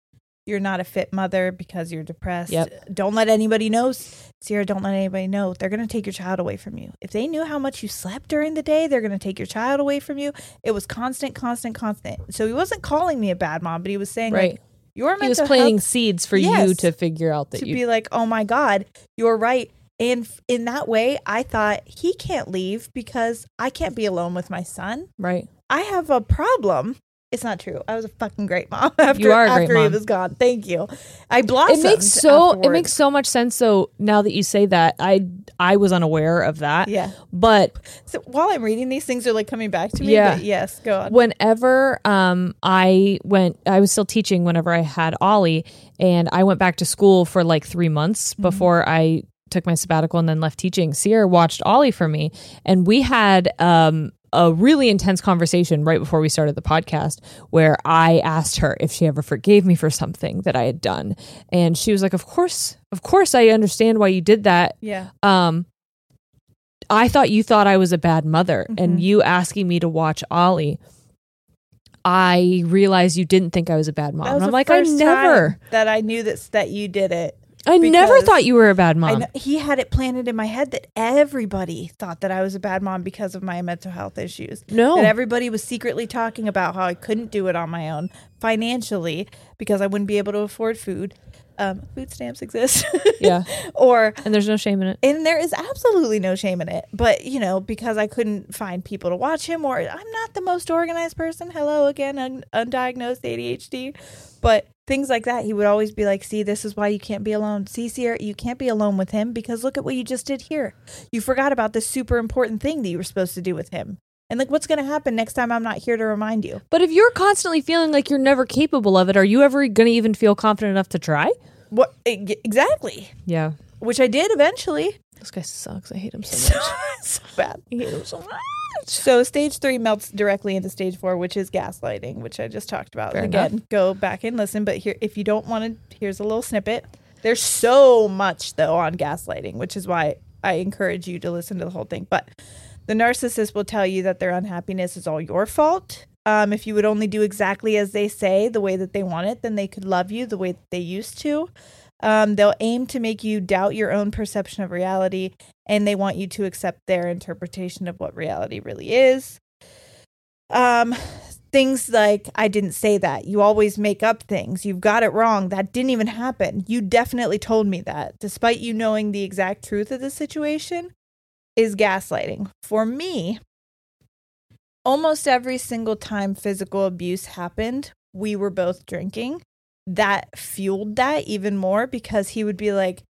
you're not a fit mother because you're depressed. Yep. Don't let anybody know. Sierra, don't let anybody know. They're going to take your child away from you. If they knew how much you slept during the day, they're going to take your child away from you. It was constant, constant, constant. So he wasn't calling me a bad mom, but he was saying, Right. like, your He was planting health seeds for you to figure out that to you be like, oh my God, you're right. And in that way, I thought he can't leave because I can't be alone with my son. right. I have a problem. It's not true. I was a fucking great mom after, You are after he was gone. Thank you. I blossomed. It makes so it makes so much sense. So now that you say that, I I was unaware of that. Yeah. But So while I'm reading these things are like coming back to me. Yeah. But yes, go on. whenever um I went I was still teaching whenever I had Ollie and I went back to school for like 3 months Mm-hmm. before I took my sabbatical and then left teaching. Sierra watched Ollie for me and we had um a really intense conversation right before we started the podcast where I asked her if she ever forgave me for something that I had done and she was like of course of course I understand why you did that yeah. um I thought you thought I was a bad mother and Mhm. you asking me to watch Ollie I realized you didn't think I was a bad mom. And I'm like, I never, that I knew that that you did it. I never thought you were a bad mom. know, he had it planted in my head that everybody thought that I was a bad mom because of my mental health issues. No. That everybody was secretly talking about how I couldn't do it on my own financially because I wouldn't be able to afford food. Um, food stamps exist. Yeah. or And there's no shame in it. and there is absolutely no shame in it. But you know, because I couldn't find people to watch him, or I'm not the most organized person. Hello again, un- undiagnosed ADHD. But things like that, he would always be like, "See, this is why you can't be alone. See, Sierra, you can't be alone with him because look at what you just did here. You forgot about this super important thing that you were supposed to do with him." And like, what's going to happen next time I'm not here to remind you? But if you're constantly feeling like you're never capable of it, are you ever going to even feel confident enough to try? What exactly? Yeah. Which I did eventually. This guy sucks. I hate him so much. so bad. I hate him so much. So stage three melts directly into stage four, which is gaslighting, which I just talked about. Fair Again, go back and listen. But here, if you don't want to, here's a little snippet. There's so much though on gaslighting, which is why I encourage you to listen to the whole thing. But the narcissist will tell you that their unhappiness is all your fault. Um, if you would only do exactly as they say, the way that they want it, then they could love you the way that they used to. Um, they'll aim to make you doubt your own perception of reality, and they want you to accept their interpretation of what reality really is. Um, things like, I didn't say that. You always make up things. You've got it wrong. That didn't even happen. You definitely told me that, despite you knowing the exact truth of the situation, is gaslighting. For me, almost every single time physical abuse happened, we were both drinking. That fueled that even more because he would be like,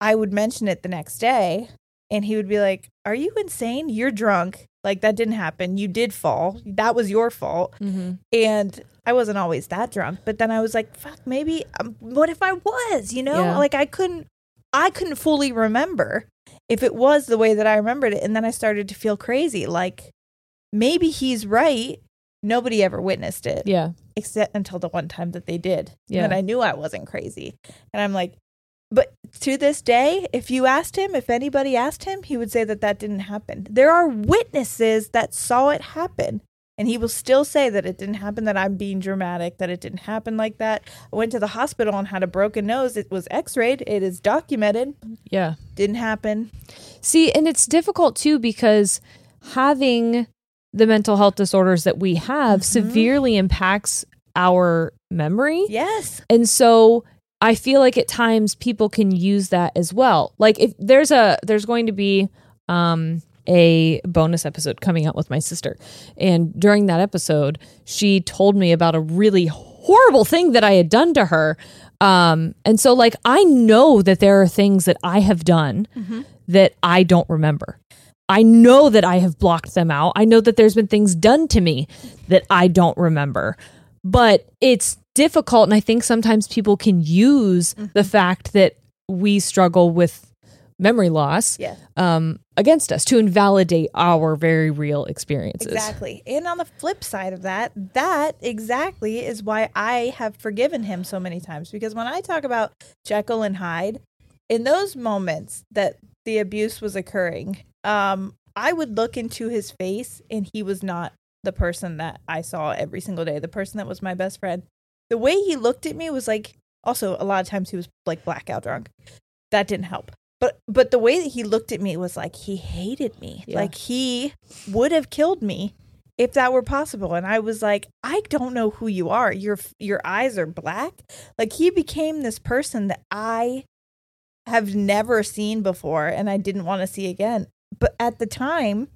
I would mention it the next day, and he would be like, Are you insane? You're drunk. Like, that didn't happen. You did fall. That was your fault. Mm-hmm. And I wasn't always that drunk, but then I was like, fuck, maybe, um, what if I was, you know? Yeah. Like, I couldn't, I couldn't fully remember if it was the way that I remembered it. And then I started to feel crazy. Like, maybe he's right. Nobody ever witnessed it Yeah. Except until the one time that they did. Yeah. And then I knew I wasn't crazy. And I'm like, but to this day, if you asked him, if anybody asked him, he would say that that didn't happen. There are witnesses that saw it happen. And he will still say that it didn't happen, that I'm being dramatic, that it didn't happen like that. I went to the hospital and had a broken nose. It was x rayed, it is documented. Yeah. Didn't happen. See, and it's difficult too because having the mental health disorders that we have severely impacts our memory. Yes. And so I feel like at times people can use that as well. Like if there's a there's going to be um a bonus episode coming out with my sister. And during that episode, she told me about a really horrible thing that I had done to her. Um and so like I know that there are things that I have done that I don't remember. I know that I have blocked them out. I know that there's been things done to me that I don't remember. But it's difficult. And I think sometimes people can use the fact that we struggle with memory loss Yeah. um, against us to invalidate our very real experiences. Exactly. And on the flip side of that, that exactly is why I have forgiven him so many times. Because when I talk about Jekyll and Hyde, in those moments that the abuse was occurring, um, I would look into his face and he was not the person that I saw every single day, the person that was my best friend. the way he looked at me was like also a lot of times he was like blackout drunk. That didn't help. But but the way that he looked at me was like he hated me. Yeah. Like he would have killed me if that were possible. And I was like, I don't know who you are. Your your eyes are black. Like he became this person that I have never seen before and I didn't want to see again. But at the time,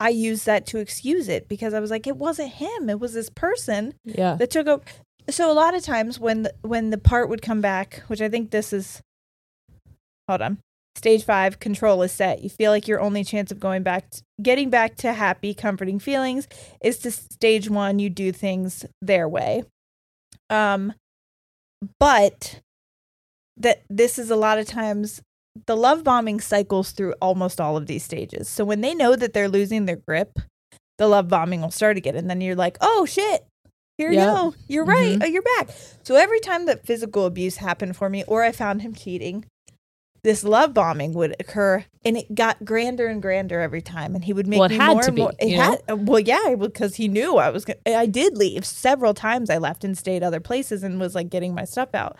I used that to excuse it because I was like, it wasn't him. It was this person Yeah. that took over. So a lot of times when the, when the part would come back, which I think this is, hold on, stage five, control is set. You feel like your only chance of going back, t getting back to happy, comforting feelings, is to stage one. You do things their way. Um, but that this is a lot of times the love bombing cycles through almost all of these stages. So when they know that they're losing their grip, the love bombing will start again. And then you're like, oh shit, here Yeah. you go. You're right. Mhm. Oh, you're back. So every time that physical abuse happened for me or I found him cheating, this love bombing would occur and it got grander and grander every time. And he would make Well, me had more to and more. be, It know? had, well, yeah, because he knew I was, gonna, I did leave several times. I left and stayed other places and was like getting my stuff out.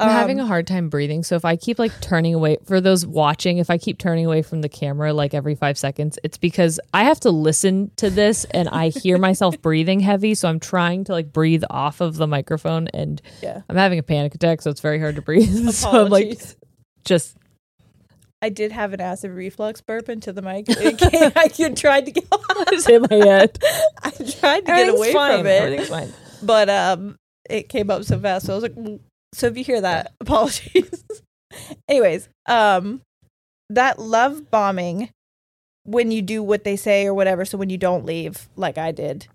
I'm having Um, a hard time breathing. So if I keep like turning away for those watching, if I keep turning away from the camera like every five seconds, it's because I have to listen to this and I hear myself breathing heavy. So I'm trying to like breathe off of the microphone and Yeah. I'm having a panic attack. So it's very hard to breathe. so I'm like, just I did have an acid reflux burp into the mic. It came, I tried to get, just hit my head. I tried to get away from it, Everything's fine. but um, it came up so fast. So I was like. So if you hear that, apologies. Anyways, um, that love bombing when you do what they say or whatever. So when you don't leave, like I did,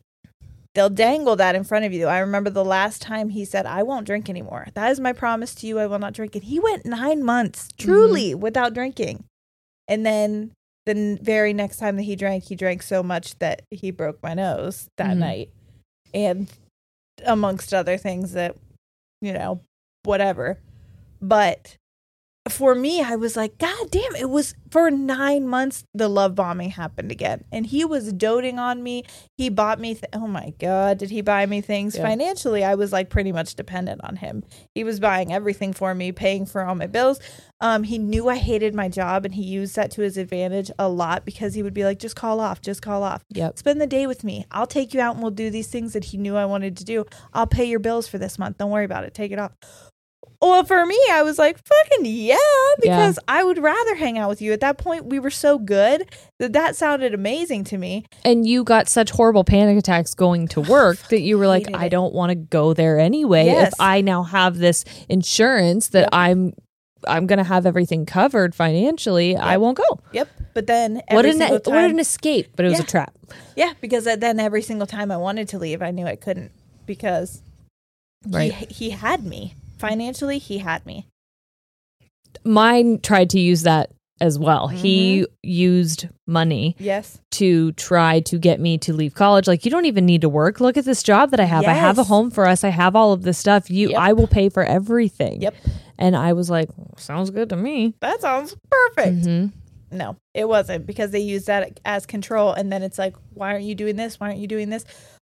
they'll dangle that in front of you. I remember the last time he said, "I won't drink anymore. That is my promise to you. I will not drink." And he went nine months truly without drinking, and then the n- very next time that he drank, he drank so much that he broke my nose that Mhm. night, and amongst other things that you know whatever. But for me, I was like, God damn, it was for nine months the love bombing happened again. And he was doting on me. He bought me, th- oh my God, did he buy me things? Yeah. Financially, I was like pretty much dependent on him. He was buying everything for me, paying for all my bills. Um, he knew I hated my job and he used that to his advantage a lot because he would be like, just call off, just call off Yep. spend the day with me. I'll take you out and we'll do these things that he knew I wanted to do. I'll pay your bills for this month. Don't worry about it. Take it off. Well, for me, I was like, fucking yeah, because I would rather hang out with you. At that point, we were so good that that sounded amazing to me. And you got such horrible panic attacks going to work that you were like, I don't want to go there anyway. Yes. If I now have this insurance that Yep. I'm I'm gonna have everything covered financially, I won't go. Yep. But then What an single what an escape, but it was Yeah. a trap. yeah, because then every single time I wanted to leave, I knew I couldn't because Right. he, he had me financially. He had me. Mine tried to use that as well. He Mm-hmm. used money Yes. to try to get me to leave college. Like, you don't even need to work. Look at this job that I have. I have a home for us. I have all of this stuff. You Yep. I will pay for everything. Yep. And I was like, sounds good to me. That sounds perfect. Mhm. No, it wasn't because they used that as control. And then it's like, why aren't you doing this? Why aren't you doing this?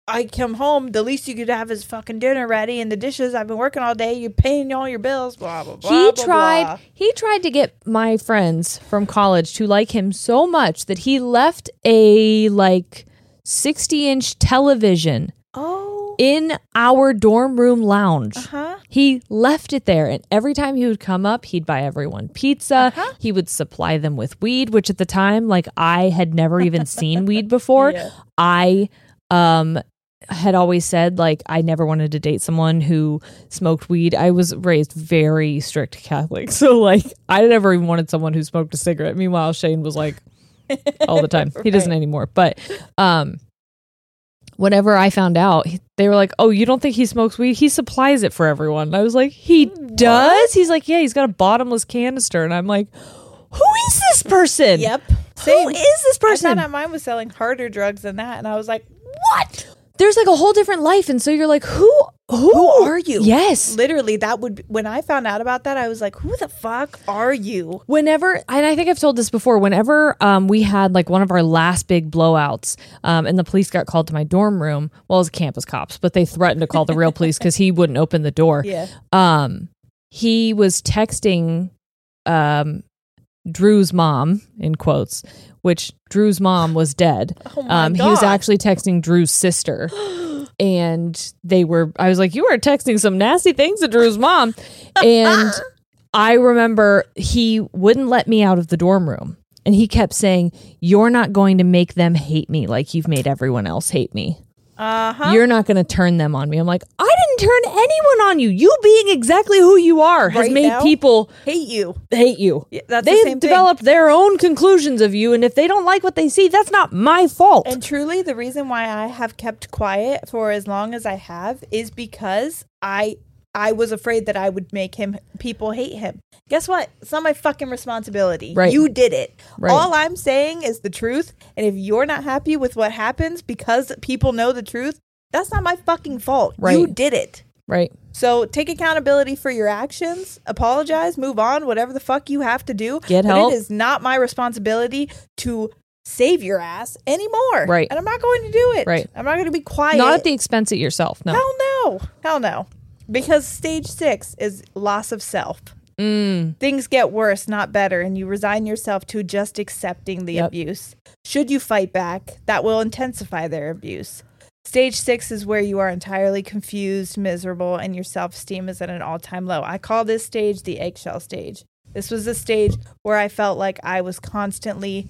I come home, the least you could have is fucking dinner ready and the dishes. I've been working all day. You're paying all your bills. Blah blah blah. he blah, tried blah. he tried to get my friends from college to like him so much that he left a like 60 inch television Oh, in our dorm room lounge. huh. He left it there, and every time he would come up, he'd buy everyone pizza. Uh-huh. He would supply them with weed, which at the time, like I had never even seen weed before. Yeah. I um had always said like I never wanted to date someone who smoked weed. I was raised very strict Catholic, so like I never even wanted someone who smoked a cigarette. Meanwhile, Shane was like all the time. He doesn't anymore, but um. Whenever I found out, they were like, "Oh, you don't think he smokes weed? He supplies it for everyone." And I was like, "He does?" He's like, "Yeah, he's got a bottomless canister." And I'm like, "Who is this person? Yep. Who Same. is this I person?" thought mine was selling harder drugs than that, and I was like, what? There's like a whole different life, and so you're like, who Who are you? Yes. Literally, that would be, when I found out about that, I was like, "Who the fuck are you?" whenever and i think i've told this before whenever um, we had like one of our last big blowouts um, and the police got called to my dorm room well as campus cops but they threatened to call the real police because he wouldn't open the door Yeah. um, he was texting um, drew's mom in quotes which drew's mom was dead Oh my um, he was actually texting drew's sister and they were i was like you were texting some nasty things to drew's mom and I remember he wouldn't let me out of the dorm room. And he kept saying, You're not going to make them hate me like you've made everyone else hate me. Uh huh. You're not going to turn them on me. I'm like, I didn't turn anyone on you. You being exactly who you are has Right made now? people Hate you. hate you. Yeah, that's They've thing. developed their own conclusions of you. And if they don't like what they see, that's not my fault. And truly, the reason why I have kept quiet for as long as I have is because I I was afraid that I would make him people hate him. Guess what? It's not my fucking responsibility. Right. You did it. Right. All I'm saying is the truth. And if you're not happy with what happens because people know the truth, that's not my fucking fault. You did it. right. So take accountability for your actions, apologize, move on, whatever the fuck you have to do. Get but help. It is not my responsibility to save your ass anymore. Right. And I'm not going to do it. Right. I'm not going to be quiet. Not at the expense of yourself. No. Hell no. Hell no. Because stage six is loss of self. Mm, Things get worse, not better, and you resign yourself to just accepting the Yep. abuse. Should you fight back, that will intensify their abuse. Stage six is where you are entirely confused, miserable, and your self esteem is at an all time low. I call this stage the eggshell stage. This was a stage where I felt like I was constantly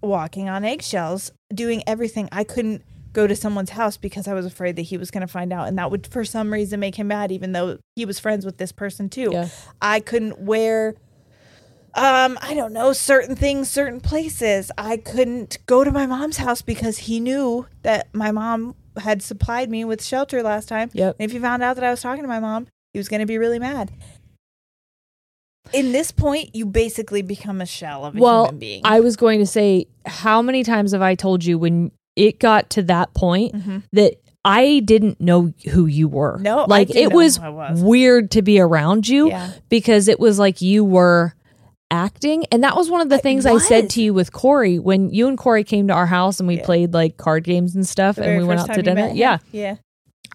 walking on eggshells, doing everything. I couldn't go to someone's house because I was afraid that he was going to find out. And that would, for some reason, make him mad, even though he was friends with this person too. Yeah. I couldn't wear um i don't know certain things certain places i couldn't go to my mom's house because he knew that my mom had supplied me with shelter last time Yep. and if he found out that i was talking to my mom he was going to be really mad in this point you basically become a shell of a well, human being I was going to say, how many times have I told you when it got to that point Mhm. that I didn't know who you were? No, I like it was, was. weird to be around you Yeah. because it was like you were acting, and that was one of the It things I said to you with Corey when you and Corey came to our house and we Yeah. played like card games and stuff, The and we went out to dinner. Yeah, yeah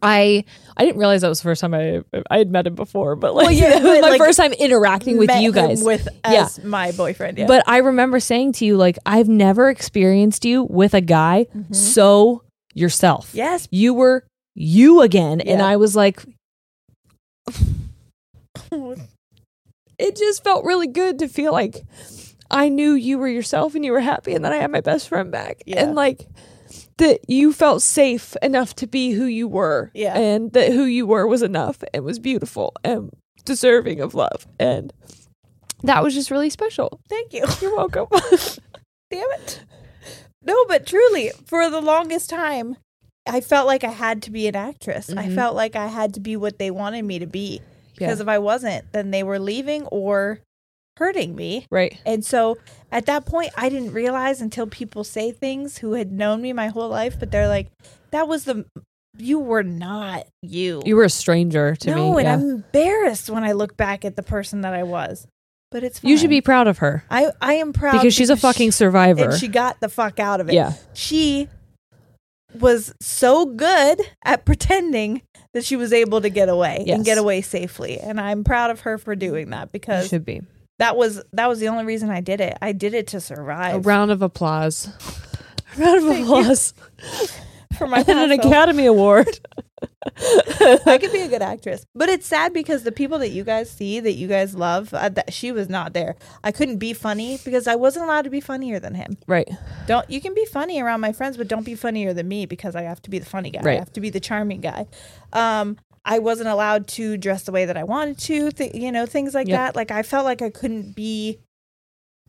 I I didn't realize that was the first time I I had met him before, but like Well, yeah, it was my like, first time interacting with you guys. with Yeah. as my boyfriend yeah But I remember saying to you, like, I've never experienced you with a guy mm-hmm. so yourself. yes You were you again. And I was like, it just felt really good to feel like I knew you were yourself and you were happy and then I had my best friend back. Yeah. And like, that you felt safe enough to be who you were. Yeah. And that who you were was enough and was beautiful and deserving of love. And that was just really special. thank you You're welcome. damn it. No, but truly, for the longest time, I felt like I had to be an actress. I Mhm. felt like I had to be what they wanted me to be. Because Yeah. if I wasn't, then they were leaving or hurting me. right. And so at that point, I didn't realize until people say things who had known me my whole life, but they're like, that was the, you were not you. You were a stranger to no, me. No, and yeah. I'm embarrassed when I look back at the person that I was. But it's fine. You should be proud of her I, I am proud because she's a fucking survivor. and she got the fuck out of it. yeah. She was so good at pretending that she was able to get away and get away safely. And I'm proud of her for doing that You because should be. That was that was the only reason I did it. I did it to survive. A round of applause. A round of applause. for my and an. Academy Award. I could be a good actress, but it's sad because the people that you guys see that you guys love, uh, that she was not there. I couldn't be funny because I wasn't allowed to be funnier than him. right. Don't you can be funny around my friends, but don't be funnier than me because I have to be the funny guy. I have to be the charming guy. Um, I wasn't allowed to dress the way that I wanted to. Th- you know, things like Yep. that. Like I felt like I couldn't be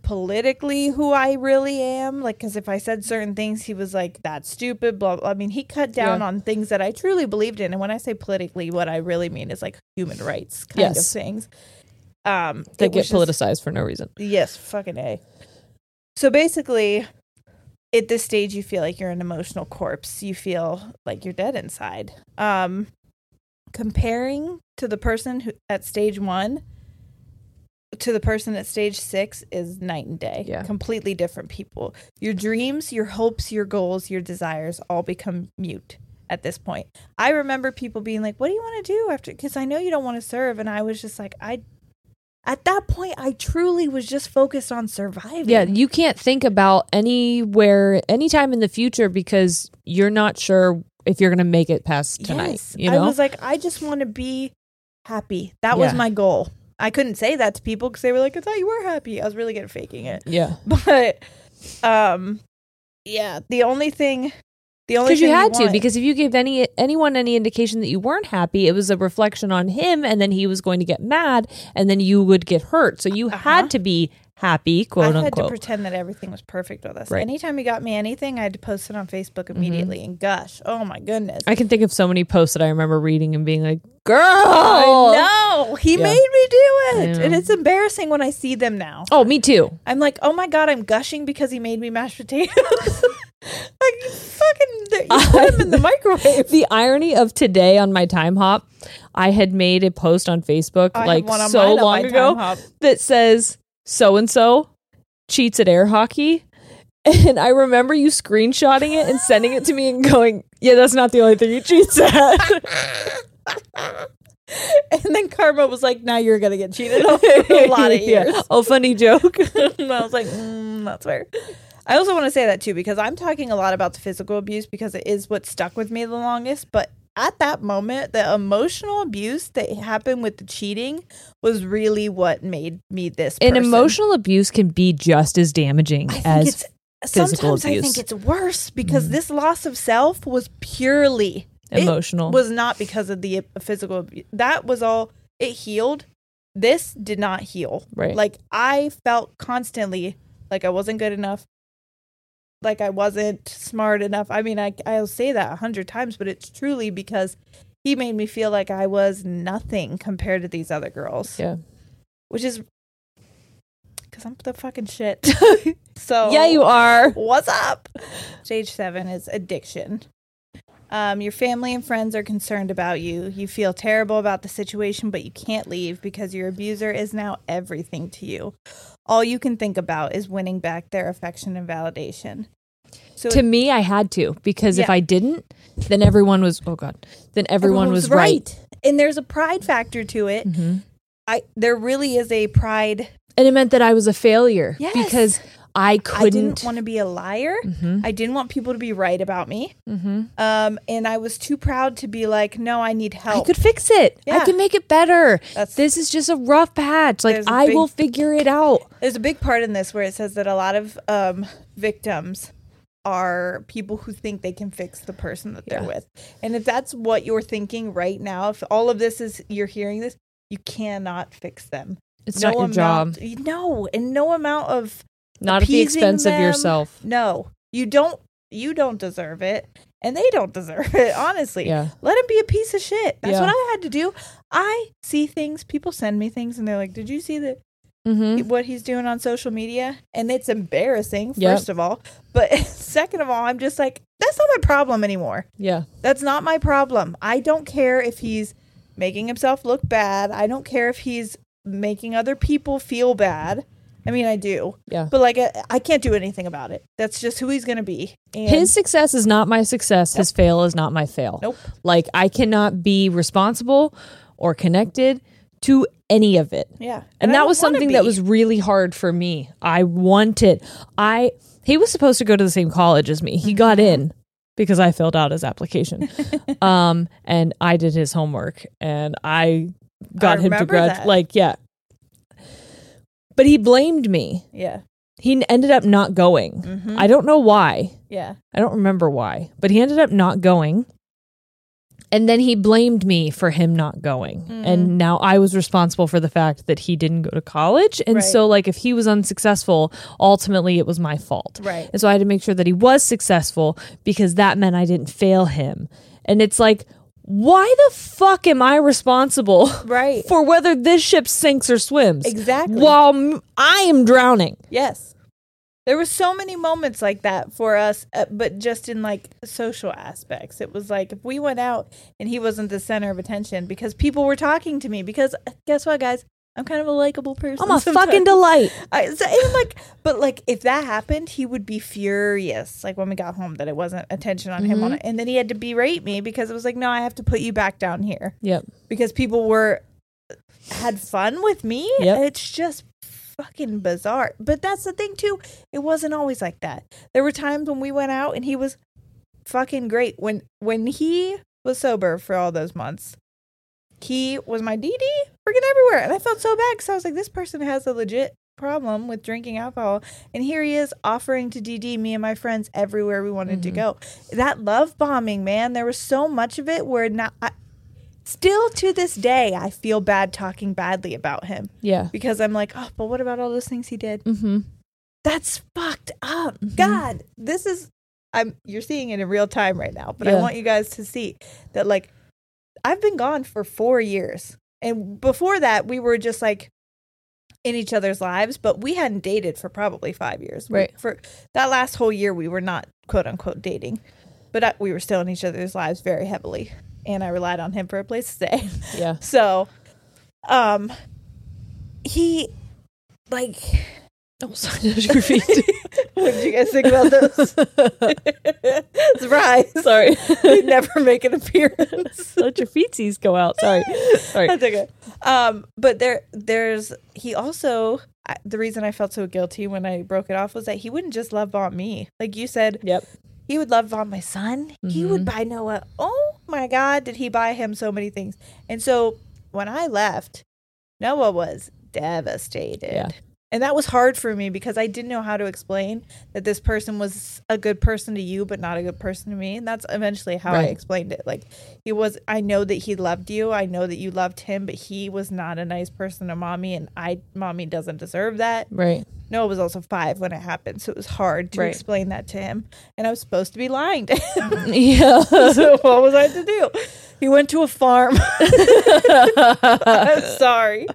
politically who I really am. Like, because if I said certain things, he was like, "That's stupid." Blah. blah. I mean, he cut down Yeah. on things that I truly believed in. And when I say politically, what I really mean is like human rights kind of things. Um, They get was just- politicized for no reason. Yes, fucking A. So basically, at this stage, you feel like you're an emotional corpse. You feel like you're dead inside. Um, comparing to the person who at stage one to the person at stage six is night and day. Yeah. Completely different people. Your dreams, your hopes, your goals, your desires all become mute at this point. I remember people being like, What do you want to do after? Because I know you don't want to serve. And I was just like, I, at that point, I truly was just focused on surviving. Yeah, you can't think about anywhere, anytime in the future because you're not sure if you're going to make it past tonight. Yes. You know? I was like, I just want to be happy. That was my goal. I couldn't say that to people because they were like, I thought you were happy. I was really good at faking it. yeah. But um yeah, the only thing the only Because you had to, because if you gave any anyone any indication that you weren't happy, it was a reflection on him, and then he was going to get mad, and then you would get hurt. So you Uh-huh. had to be happy, quote I had to unquote. pretend that everything was perfect with us. Right. Anytime he got me anything, I had to post it on Facebook mm-hmm. immediately and gush. Oh my goodness. I can think of so many posts that I remember reading and being like, "Girl, No. He Yeah. made me do it. And it's embarrassing when I see them now. oh, me too." I'm like, oh my god, I'm gushing because he made me mashed potatoes. like you fucking, you put them in the microwave. the irony of today on my time hop, I had made a post on Facebook I like on so long ago that says so and so cheats at air hockey. And I remember you screenshotting it and sending it to me and going, "Yeah, that's not the only thing he cheats at." And then Karma was like, now you're gonna get cheated on for a lot of Yeah. years. Oh, funny joke. and I was like, mm, that's fair. I also want to say that too because I'm talking a lot about the physical abuse because it is what stuck with me the longest. But at that moment, the emotional abuse that happened with the cheating was really what made me this. and person. emotional abuse can be just as damaging I as it's physical sometimes I abuse. Mm. think it's worse because this loss of self was purely it emotional. was not because of the physical abuse. That was all it healed. This did not heal. Right. Like I felt constantly like I wasn't good enough. Like I wasn't smart enough. I mean, I I'll say that a hundred times, but it's truly because he made me feel like I was nothing compared to these other girls. yeah. Which is because I'm the fucking shit. so Yeah, you are. What's up? Stage seven is addiction. Um, your family and friends are concerned about you. You feel terrible about the situation, but you can't leave because your abuser is now everything to you. All you can think about is winning back their affection and validation. So to me, I had to because if I didn't, then everyone was. Oh God, then everyone, was, right. and there's a pride factor to it. Mhm. I there really is a pride. and it meant that I was a failure Yes. because I I couldn't. I didn't want to be a liar. Mhm. I didn't want people to be right about me. Mhm. Um, and I was too proud to be like, no, I need help. I could fix it. I Yeah. can make it better. That's- this is just a rough patch. Like I big- will figure it out. There's a big part in this where it says that a lot of um, victims are people who think they can fix the person that they're with. And if that's what you're thinking right now, if all of this is you're hearing this, you cannot fix them. It's not your amount, job. No, and no amount of Not at the expense of yourself. No, you don't. You don't deserve it, and they don't deserve it. Honestly, Yeah. let him be a piece of shit. That's Yeah. what I had to do. I see things. People send me things, and they're like, "Did you see that? Mm-hmm. what he's doing on social media and it's embarrassing Yep. first of all but second of all i'm just like that's not my problem anymore Yeah. that's not my problem i don't care if he's making himself look bad i don't care if he's making other people feel bad i mean i do Yeah. but like i, I can't do anything about it that's just who he's gonna be and His success is not my success. His fail is not my fail. Nope. Like I cannot be responsible or connected to any of it. yeah And, I that was something that was really hard for me. I wanted I he was supposed to go to the same college as me. He got Mm-hmm. in because I filled out his application. um and I did his homework and I got him to grad that. like yeah. But he blamed me. yeah He ended up not going. Mhm. I don't know why. yeah I don't remember why, but he ended up not going. And then he blamed me for him not going. Mm. And now I was responsible for the fact that he didn't go to college. And Right. so, like, if he was unsuccessful, ultimately it was my fault. right And so I had to make sure that he was successful because that meant I didn't fail him. And it's like, why the fuck am I responsible right for whether this ship sinks or swims? exactly While I am drowning. yes There were so many moments like that for us, uh, but just in like social aspects. It was like if we went out and he wasn't the center of attention because people were talking to me. Because uh, guess what, guys? I'm kind of a likable person. I'm a sometimes. fucking delight. I, so, like, but like, if that happened, he would be furious. Like when we got home, that it wasn't attention on him on Mm-hmm. it, and then he had to berate me because it was like, no, I have to put you back down here Yep. because people were had fun with me. Yep. It's just fucking bizarre. But that's the thing too. It wasn't always like that. There were times when we went out and he was fucking great. When when he was sober for all those months, he was my DD freaking everywhere, and I felt so bad because I was like, this person has a legit problem with drinking alcohol, and here he is offering to DD me and my friends everywhere we wanted to mm-hmm. go. That love bombing, man, there was so much of it where not. I, Still to this day, I feel bad talking badly about him Yeah. because I'm like, oh, but what about all those things he did? Mm-hmm. That's fucked up. God, this is I'm you're seeing it in real time right now, but I want you guys to see that like I've been gone for 4 years. And before that, we were just like in each other's lives, but we hadn't dated for probably 5 years. We- Right. for that last whole year we were not quote unquote dating. But I, we were still in each other's lives very heavily, and I relied on him for a place to stay. Yeah. So, um, he like Oh, sorry. Those are your feet. what did you guys think about those? Surprise! sorry. They never make an appearance. Let your feetsies go out. Sorry. Sorry. That's okay. Um, but there, there's he also. The reason I felt so guilty when I broke it off was that he wouldn't just love bomb me, like you said. Yep. He would love on my son. He would mm-hmm. buy Noah. Oh my God, did he buy him so many things? And so when I left, Noah was devastated. Yeah. And that was hard for me because I didn't know how to explain that this person was a good person to you, but not a good person to me. And that's eventually how I explained it. Like, he was, I know that he loved you. I know that you loved him, but he was not a nice person to mommy. And I, mommy doesn't deserve that. Right. Noah was also five when it happened. So it was hard to Right. explain that to him. And I was supposed to be lying to him. Yeah. so what was I to do? He went to a farm. I'm sorry.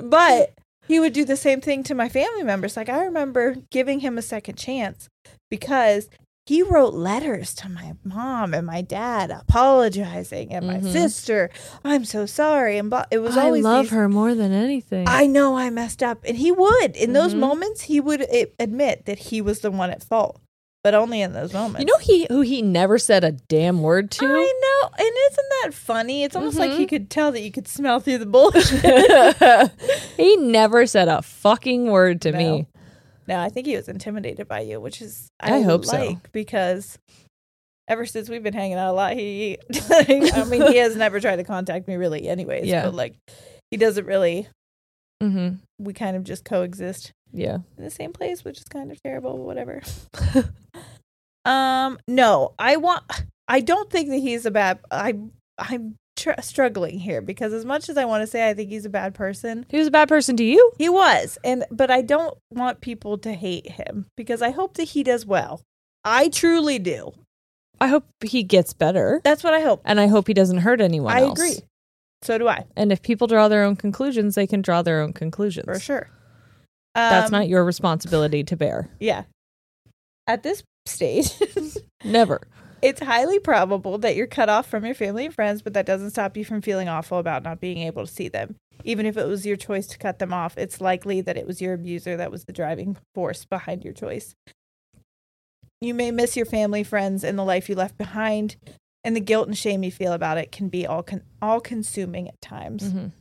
But he would do the same thing to my family members. Like I remember giving him a second chance because he wrote letters to my mom and my dad apologizing and my sister, I'm so sorry. And it was I always love these- her more than anything. I know I messed up. And he would. In those moments, he would eh, admit that he was the one at fault. But only in those moments. you know he who he never said a damn word to. I know. And isn't that funny? It's almost like he could tell that you could smell through the bullshit. he never said a fucking word to me. No. no, I think he was intimidated by you, which is I, I hope so. like because ever since we've been hanging out a lot, he I mean he has never tried to contact me really anyways. Yeah. But like he doesn't really Mm-hmm. we kind of just coexist. Yeah. in the same place, which is kind of terrible, but whatever. um, no, I want. I don't think that he's a bad. I I'm tr- struggling here because as much as I want to say I think he's a bad person, He was a bad person to you. he was, and but I don't want people to hate him because I hope that he does well. I truly do. I hope he gets better, That's what I hope. and I hope he doesn't hurt anyone. I else. agree. So do I, And if people draw their own conclusions, they can draw their own conclusions. for sure. That's Um, not your responsibility to bear. Yeah. At this stage, Never. It's highly probable that you're cut off from your family and friends, but that doesn't stop you from feeling awful about not being able to see them. Even if it was your choice to cut them off, it's likely that it was your abuser that was the driving force behind your choice. You may miss your family, friends, and the life you left behind, and the guilt and shame you feel about it can be all con- all consuming at times. Mhm.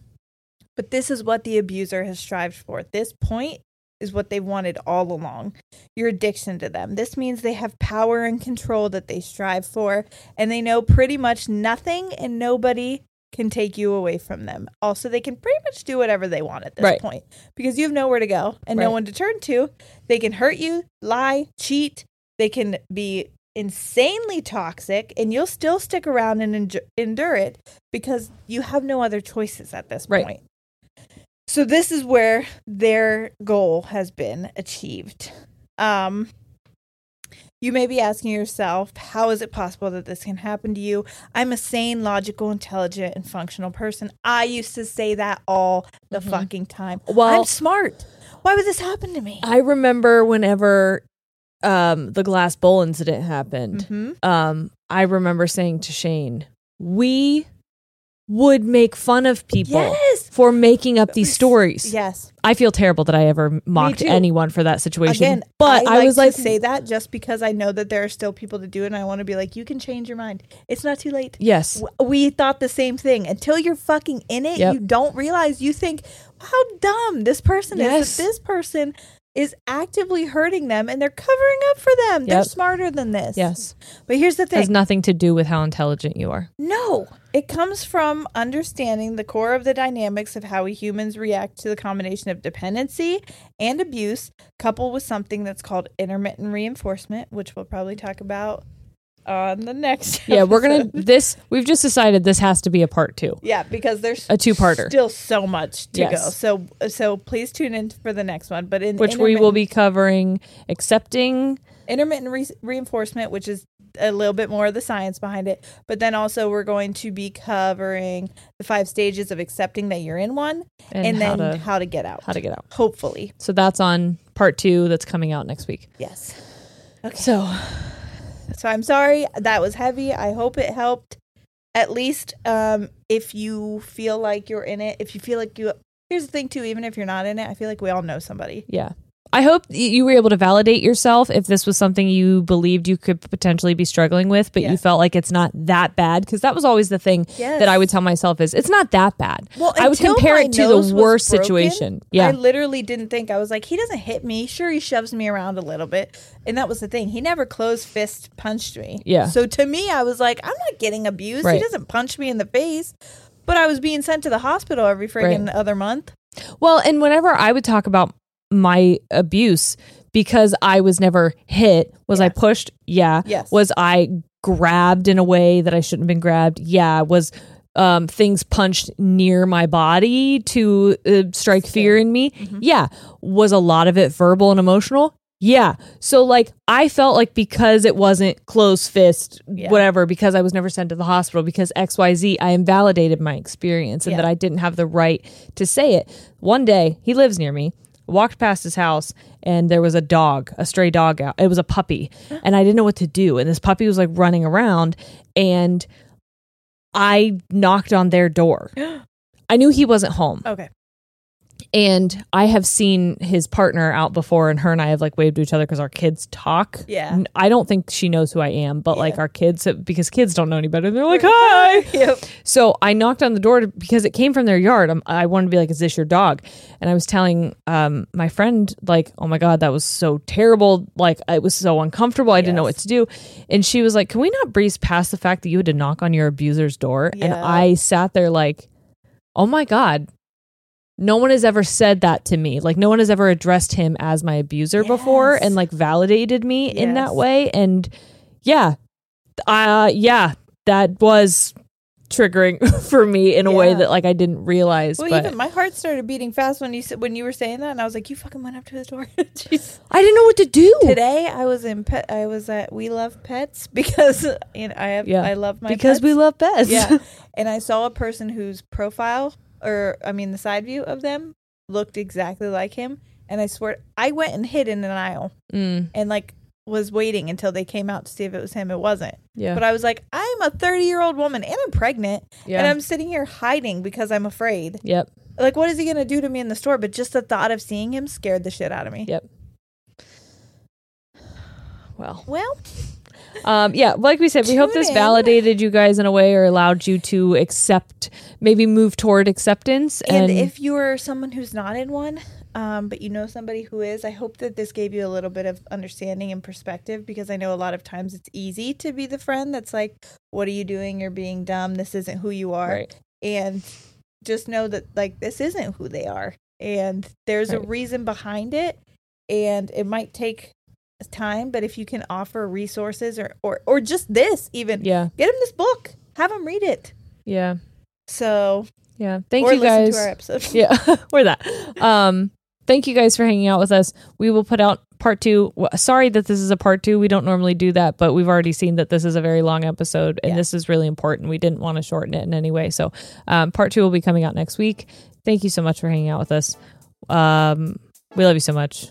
But this is what the abuser has strived for. This point is what they wanted all along. Your addiction to them. This means they have power and control that they strive for, and they know pretty much nothing and nobody can take you away from them. Also, they can pretty much do whatever they want at this Right. point because you have nowhere to go and no one to turn to. They can hurt you, lie, cheat. They can be insanely toxic, and you'll still stick around and endure it because you have no other choices at this Right. point. So this is where their goal has been achieved. Um you may be asking yourself, how is it possible that this can happen to you? I'm a sane, logical, intelligent, and functional person. I used to say that all the fucking time. Well- I'm smart. Why would this happen to me? I remember whenever um, the glass bowl incident happened. Mhm. Um, I remember saying to Shane, "We would make fun of people Yes. For making up these stories." Yes. I feel terrible that I ever mocked too. anyone for that situation. Again, but I, I, was like, say that just because I know that there are still people to do it, and I want to be like, you can change your mind. It's not too late. "Yes, W- We thought the same thing until you're fucking in it. Yep. You don't realize. You think how dumb this person Yes. is. That this person is actively hurting them, and they're covering up for them. They're smarter than this. yes." But here's the thing. it Has nothing to do with how intelligent you are. No, it comes from understanding the core of the dynamics of how we humans react to the combination of dependency and abuse, coupled with something that's called intermittent reinforcement, which we'll probably talk about on the next. Yeah, we're gonna this. We've just decided this has to be a part two, Yeah, because there's a two-parter, still so much to Yes. go. So so please tune in for the next one. But in which we will be covering accepting. intermittent re- reinforcement, which is a little bit more of the science behind it. But then also we're going to be covering the five stages of accepting that you're in one, And, and, how then to how to get out. how to get out. Hopefully, So that's on part two. That's coming out next week. yes. Okay. So So I'm sorry that was heavy. I hope it helped. At least um, if you feel like you're in it, if you feel like you. Here's the thing too. Even if you're not in it, I feel like we all know somebody. Yeah. I hope you were able to validate yourself if this was something you believed you could potentially be struggling with, but you felt like it's not that bad. Because that was always the thing Yes. that I would tell myself is it's not that bad. Well, I would compare it to the worst broken, situation. Yeah. I literally didn't think I was like he doesn't hit me. Sure, he shoves me around a little bit, and that was the thing. He never closed fist punched me. Yeah. So to me, I was like, I'm not getting abused. Right. He doesn't punch me in the face, but I was being sent to the hospital every friggin' other month. Well, and whenever I would talk about my abuse, because I was never hit, was I pushed? Yeah. Yes. Was I grabbed in a way that I shouldn't have been grabbed? Yeah. Was um, things punched near my body to uh, strike fear in me? Mm-hmm. Yeah. Was a lot of it verbal and emotional? Yeah. So, like, I felt like because it wasn't close fist, Yeah. whatever, because I was never sent to the hospital, because XYZ, I invalidated my experience and Yeah. that I didn't have the right to say it. One day, he lives near me. Walked past his house and there was a dog, a stray dog out. It was a puppy, and I didn't know what to do. And this puppy was like running around, and I knocked on their door. I knew he wasn't home, Okay. And I have seen his partner out before, and her and I have like waved to each other because our kids talk. Yeah. I don't think she knows who I am, but like our kids, because kids don't know any better. They're like, "Hi." Yep. So I knocked on the door to, because it came from their yard. i I wanted to be like, "Is this your dog?" And I was telling um, my friend, like, "Oh my god, that was so terrible! Like, it was so uncomfortable. I didn't know what to do." And she was like, "Can we not breeze past the fact that you had to knock on your abuser's door?" And I sat there like, "Oh my god." No one has ever said that to me. Like no one has ever addressed him as my abuser before and like validated me in that way. And yeah, uh yeah, that was triggering for me in a way that like I didn't realize. Well, but even my heart started beating fast when you said when you were saying that, and I was like, "You fucking went up to his door." I didn't know what to do. Today, I was in pet. I was at We Love Pets because you know I have. Yeah. I love my because we love pets. yeah. And I saw a person whose profile, or I mean, the side view of them looked exactly like him. And I swear, I went and hid in an aisle Mm, and like was waiting until they came out to see if it was him. It wasn't. yeah. But I was like, I'm a 30 year old woman and I'm pregnant, yeah. and I'm sitting here hiding because I'm afraid. yep. Like, what is he gonna do to me in the store? But just the thought of seeing him scared the shit out of me. Yep. Well, Well, um, yeah, like we said, we hope this in. validated you guys in a way or allowed you to accept, maybe move toward acceptance. and, And, if you are someone who's not in one, um, but you know somebody who is, I hope that this gave you a little bit of understanding and perspective because I know a lot of times it's easy to be the friend that's like, "What are you doing? You're being dumb. This isn't who you are." right. And just know that like this isn't who they are, and there's a reason behind it, and it might take time, but if you can offer resources or or or just this even, Yeah. get them this book, have them read it. Yeah. So Yeah. Thank you guys. to our episode. yeah or that um thank you guys for hanging out with us we will put out part two sorry that this is a part two we don't normally do that but we've already seen that this is a very long episode and Yeah. this is really important we didn't want to shorten it in any way so um, part two will be coming out next week thank you so much for hanging out with us um We love you so much.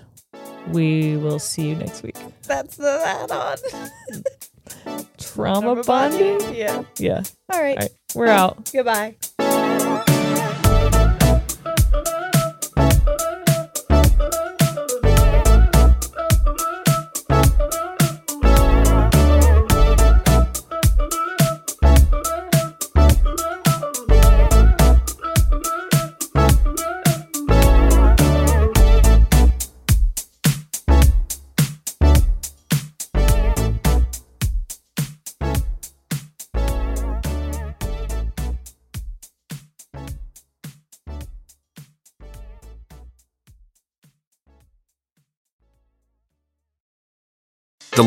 We will see you next week. That's the add-on. Trauma Trauma bonding? bonding? Yeah. Yeah. All right. All right. We're out. Goodbye.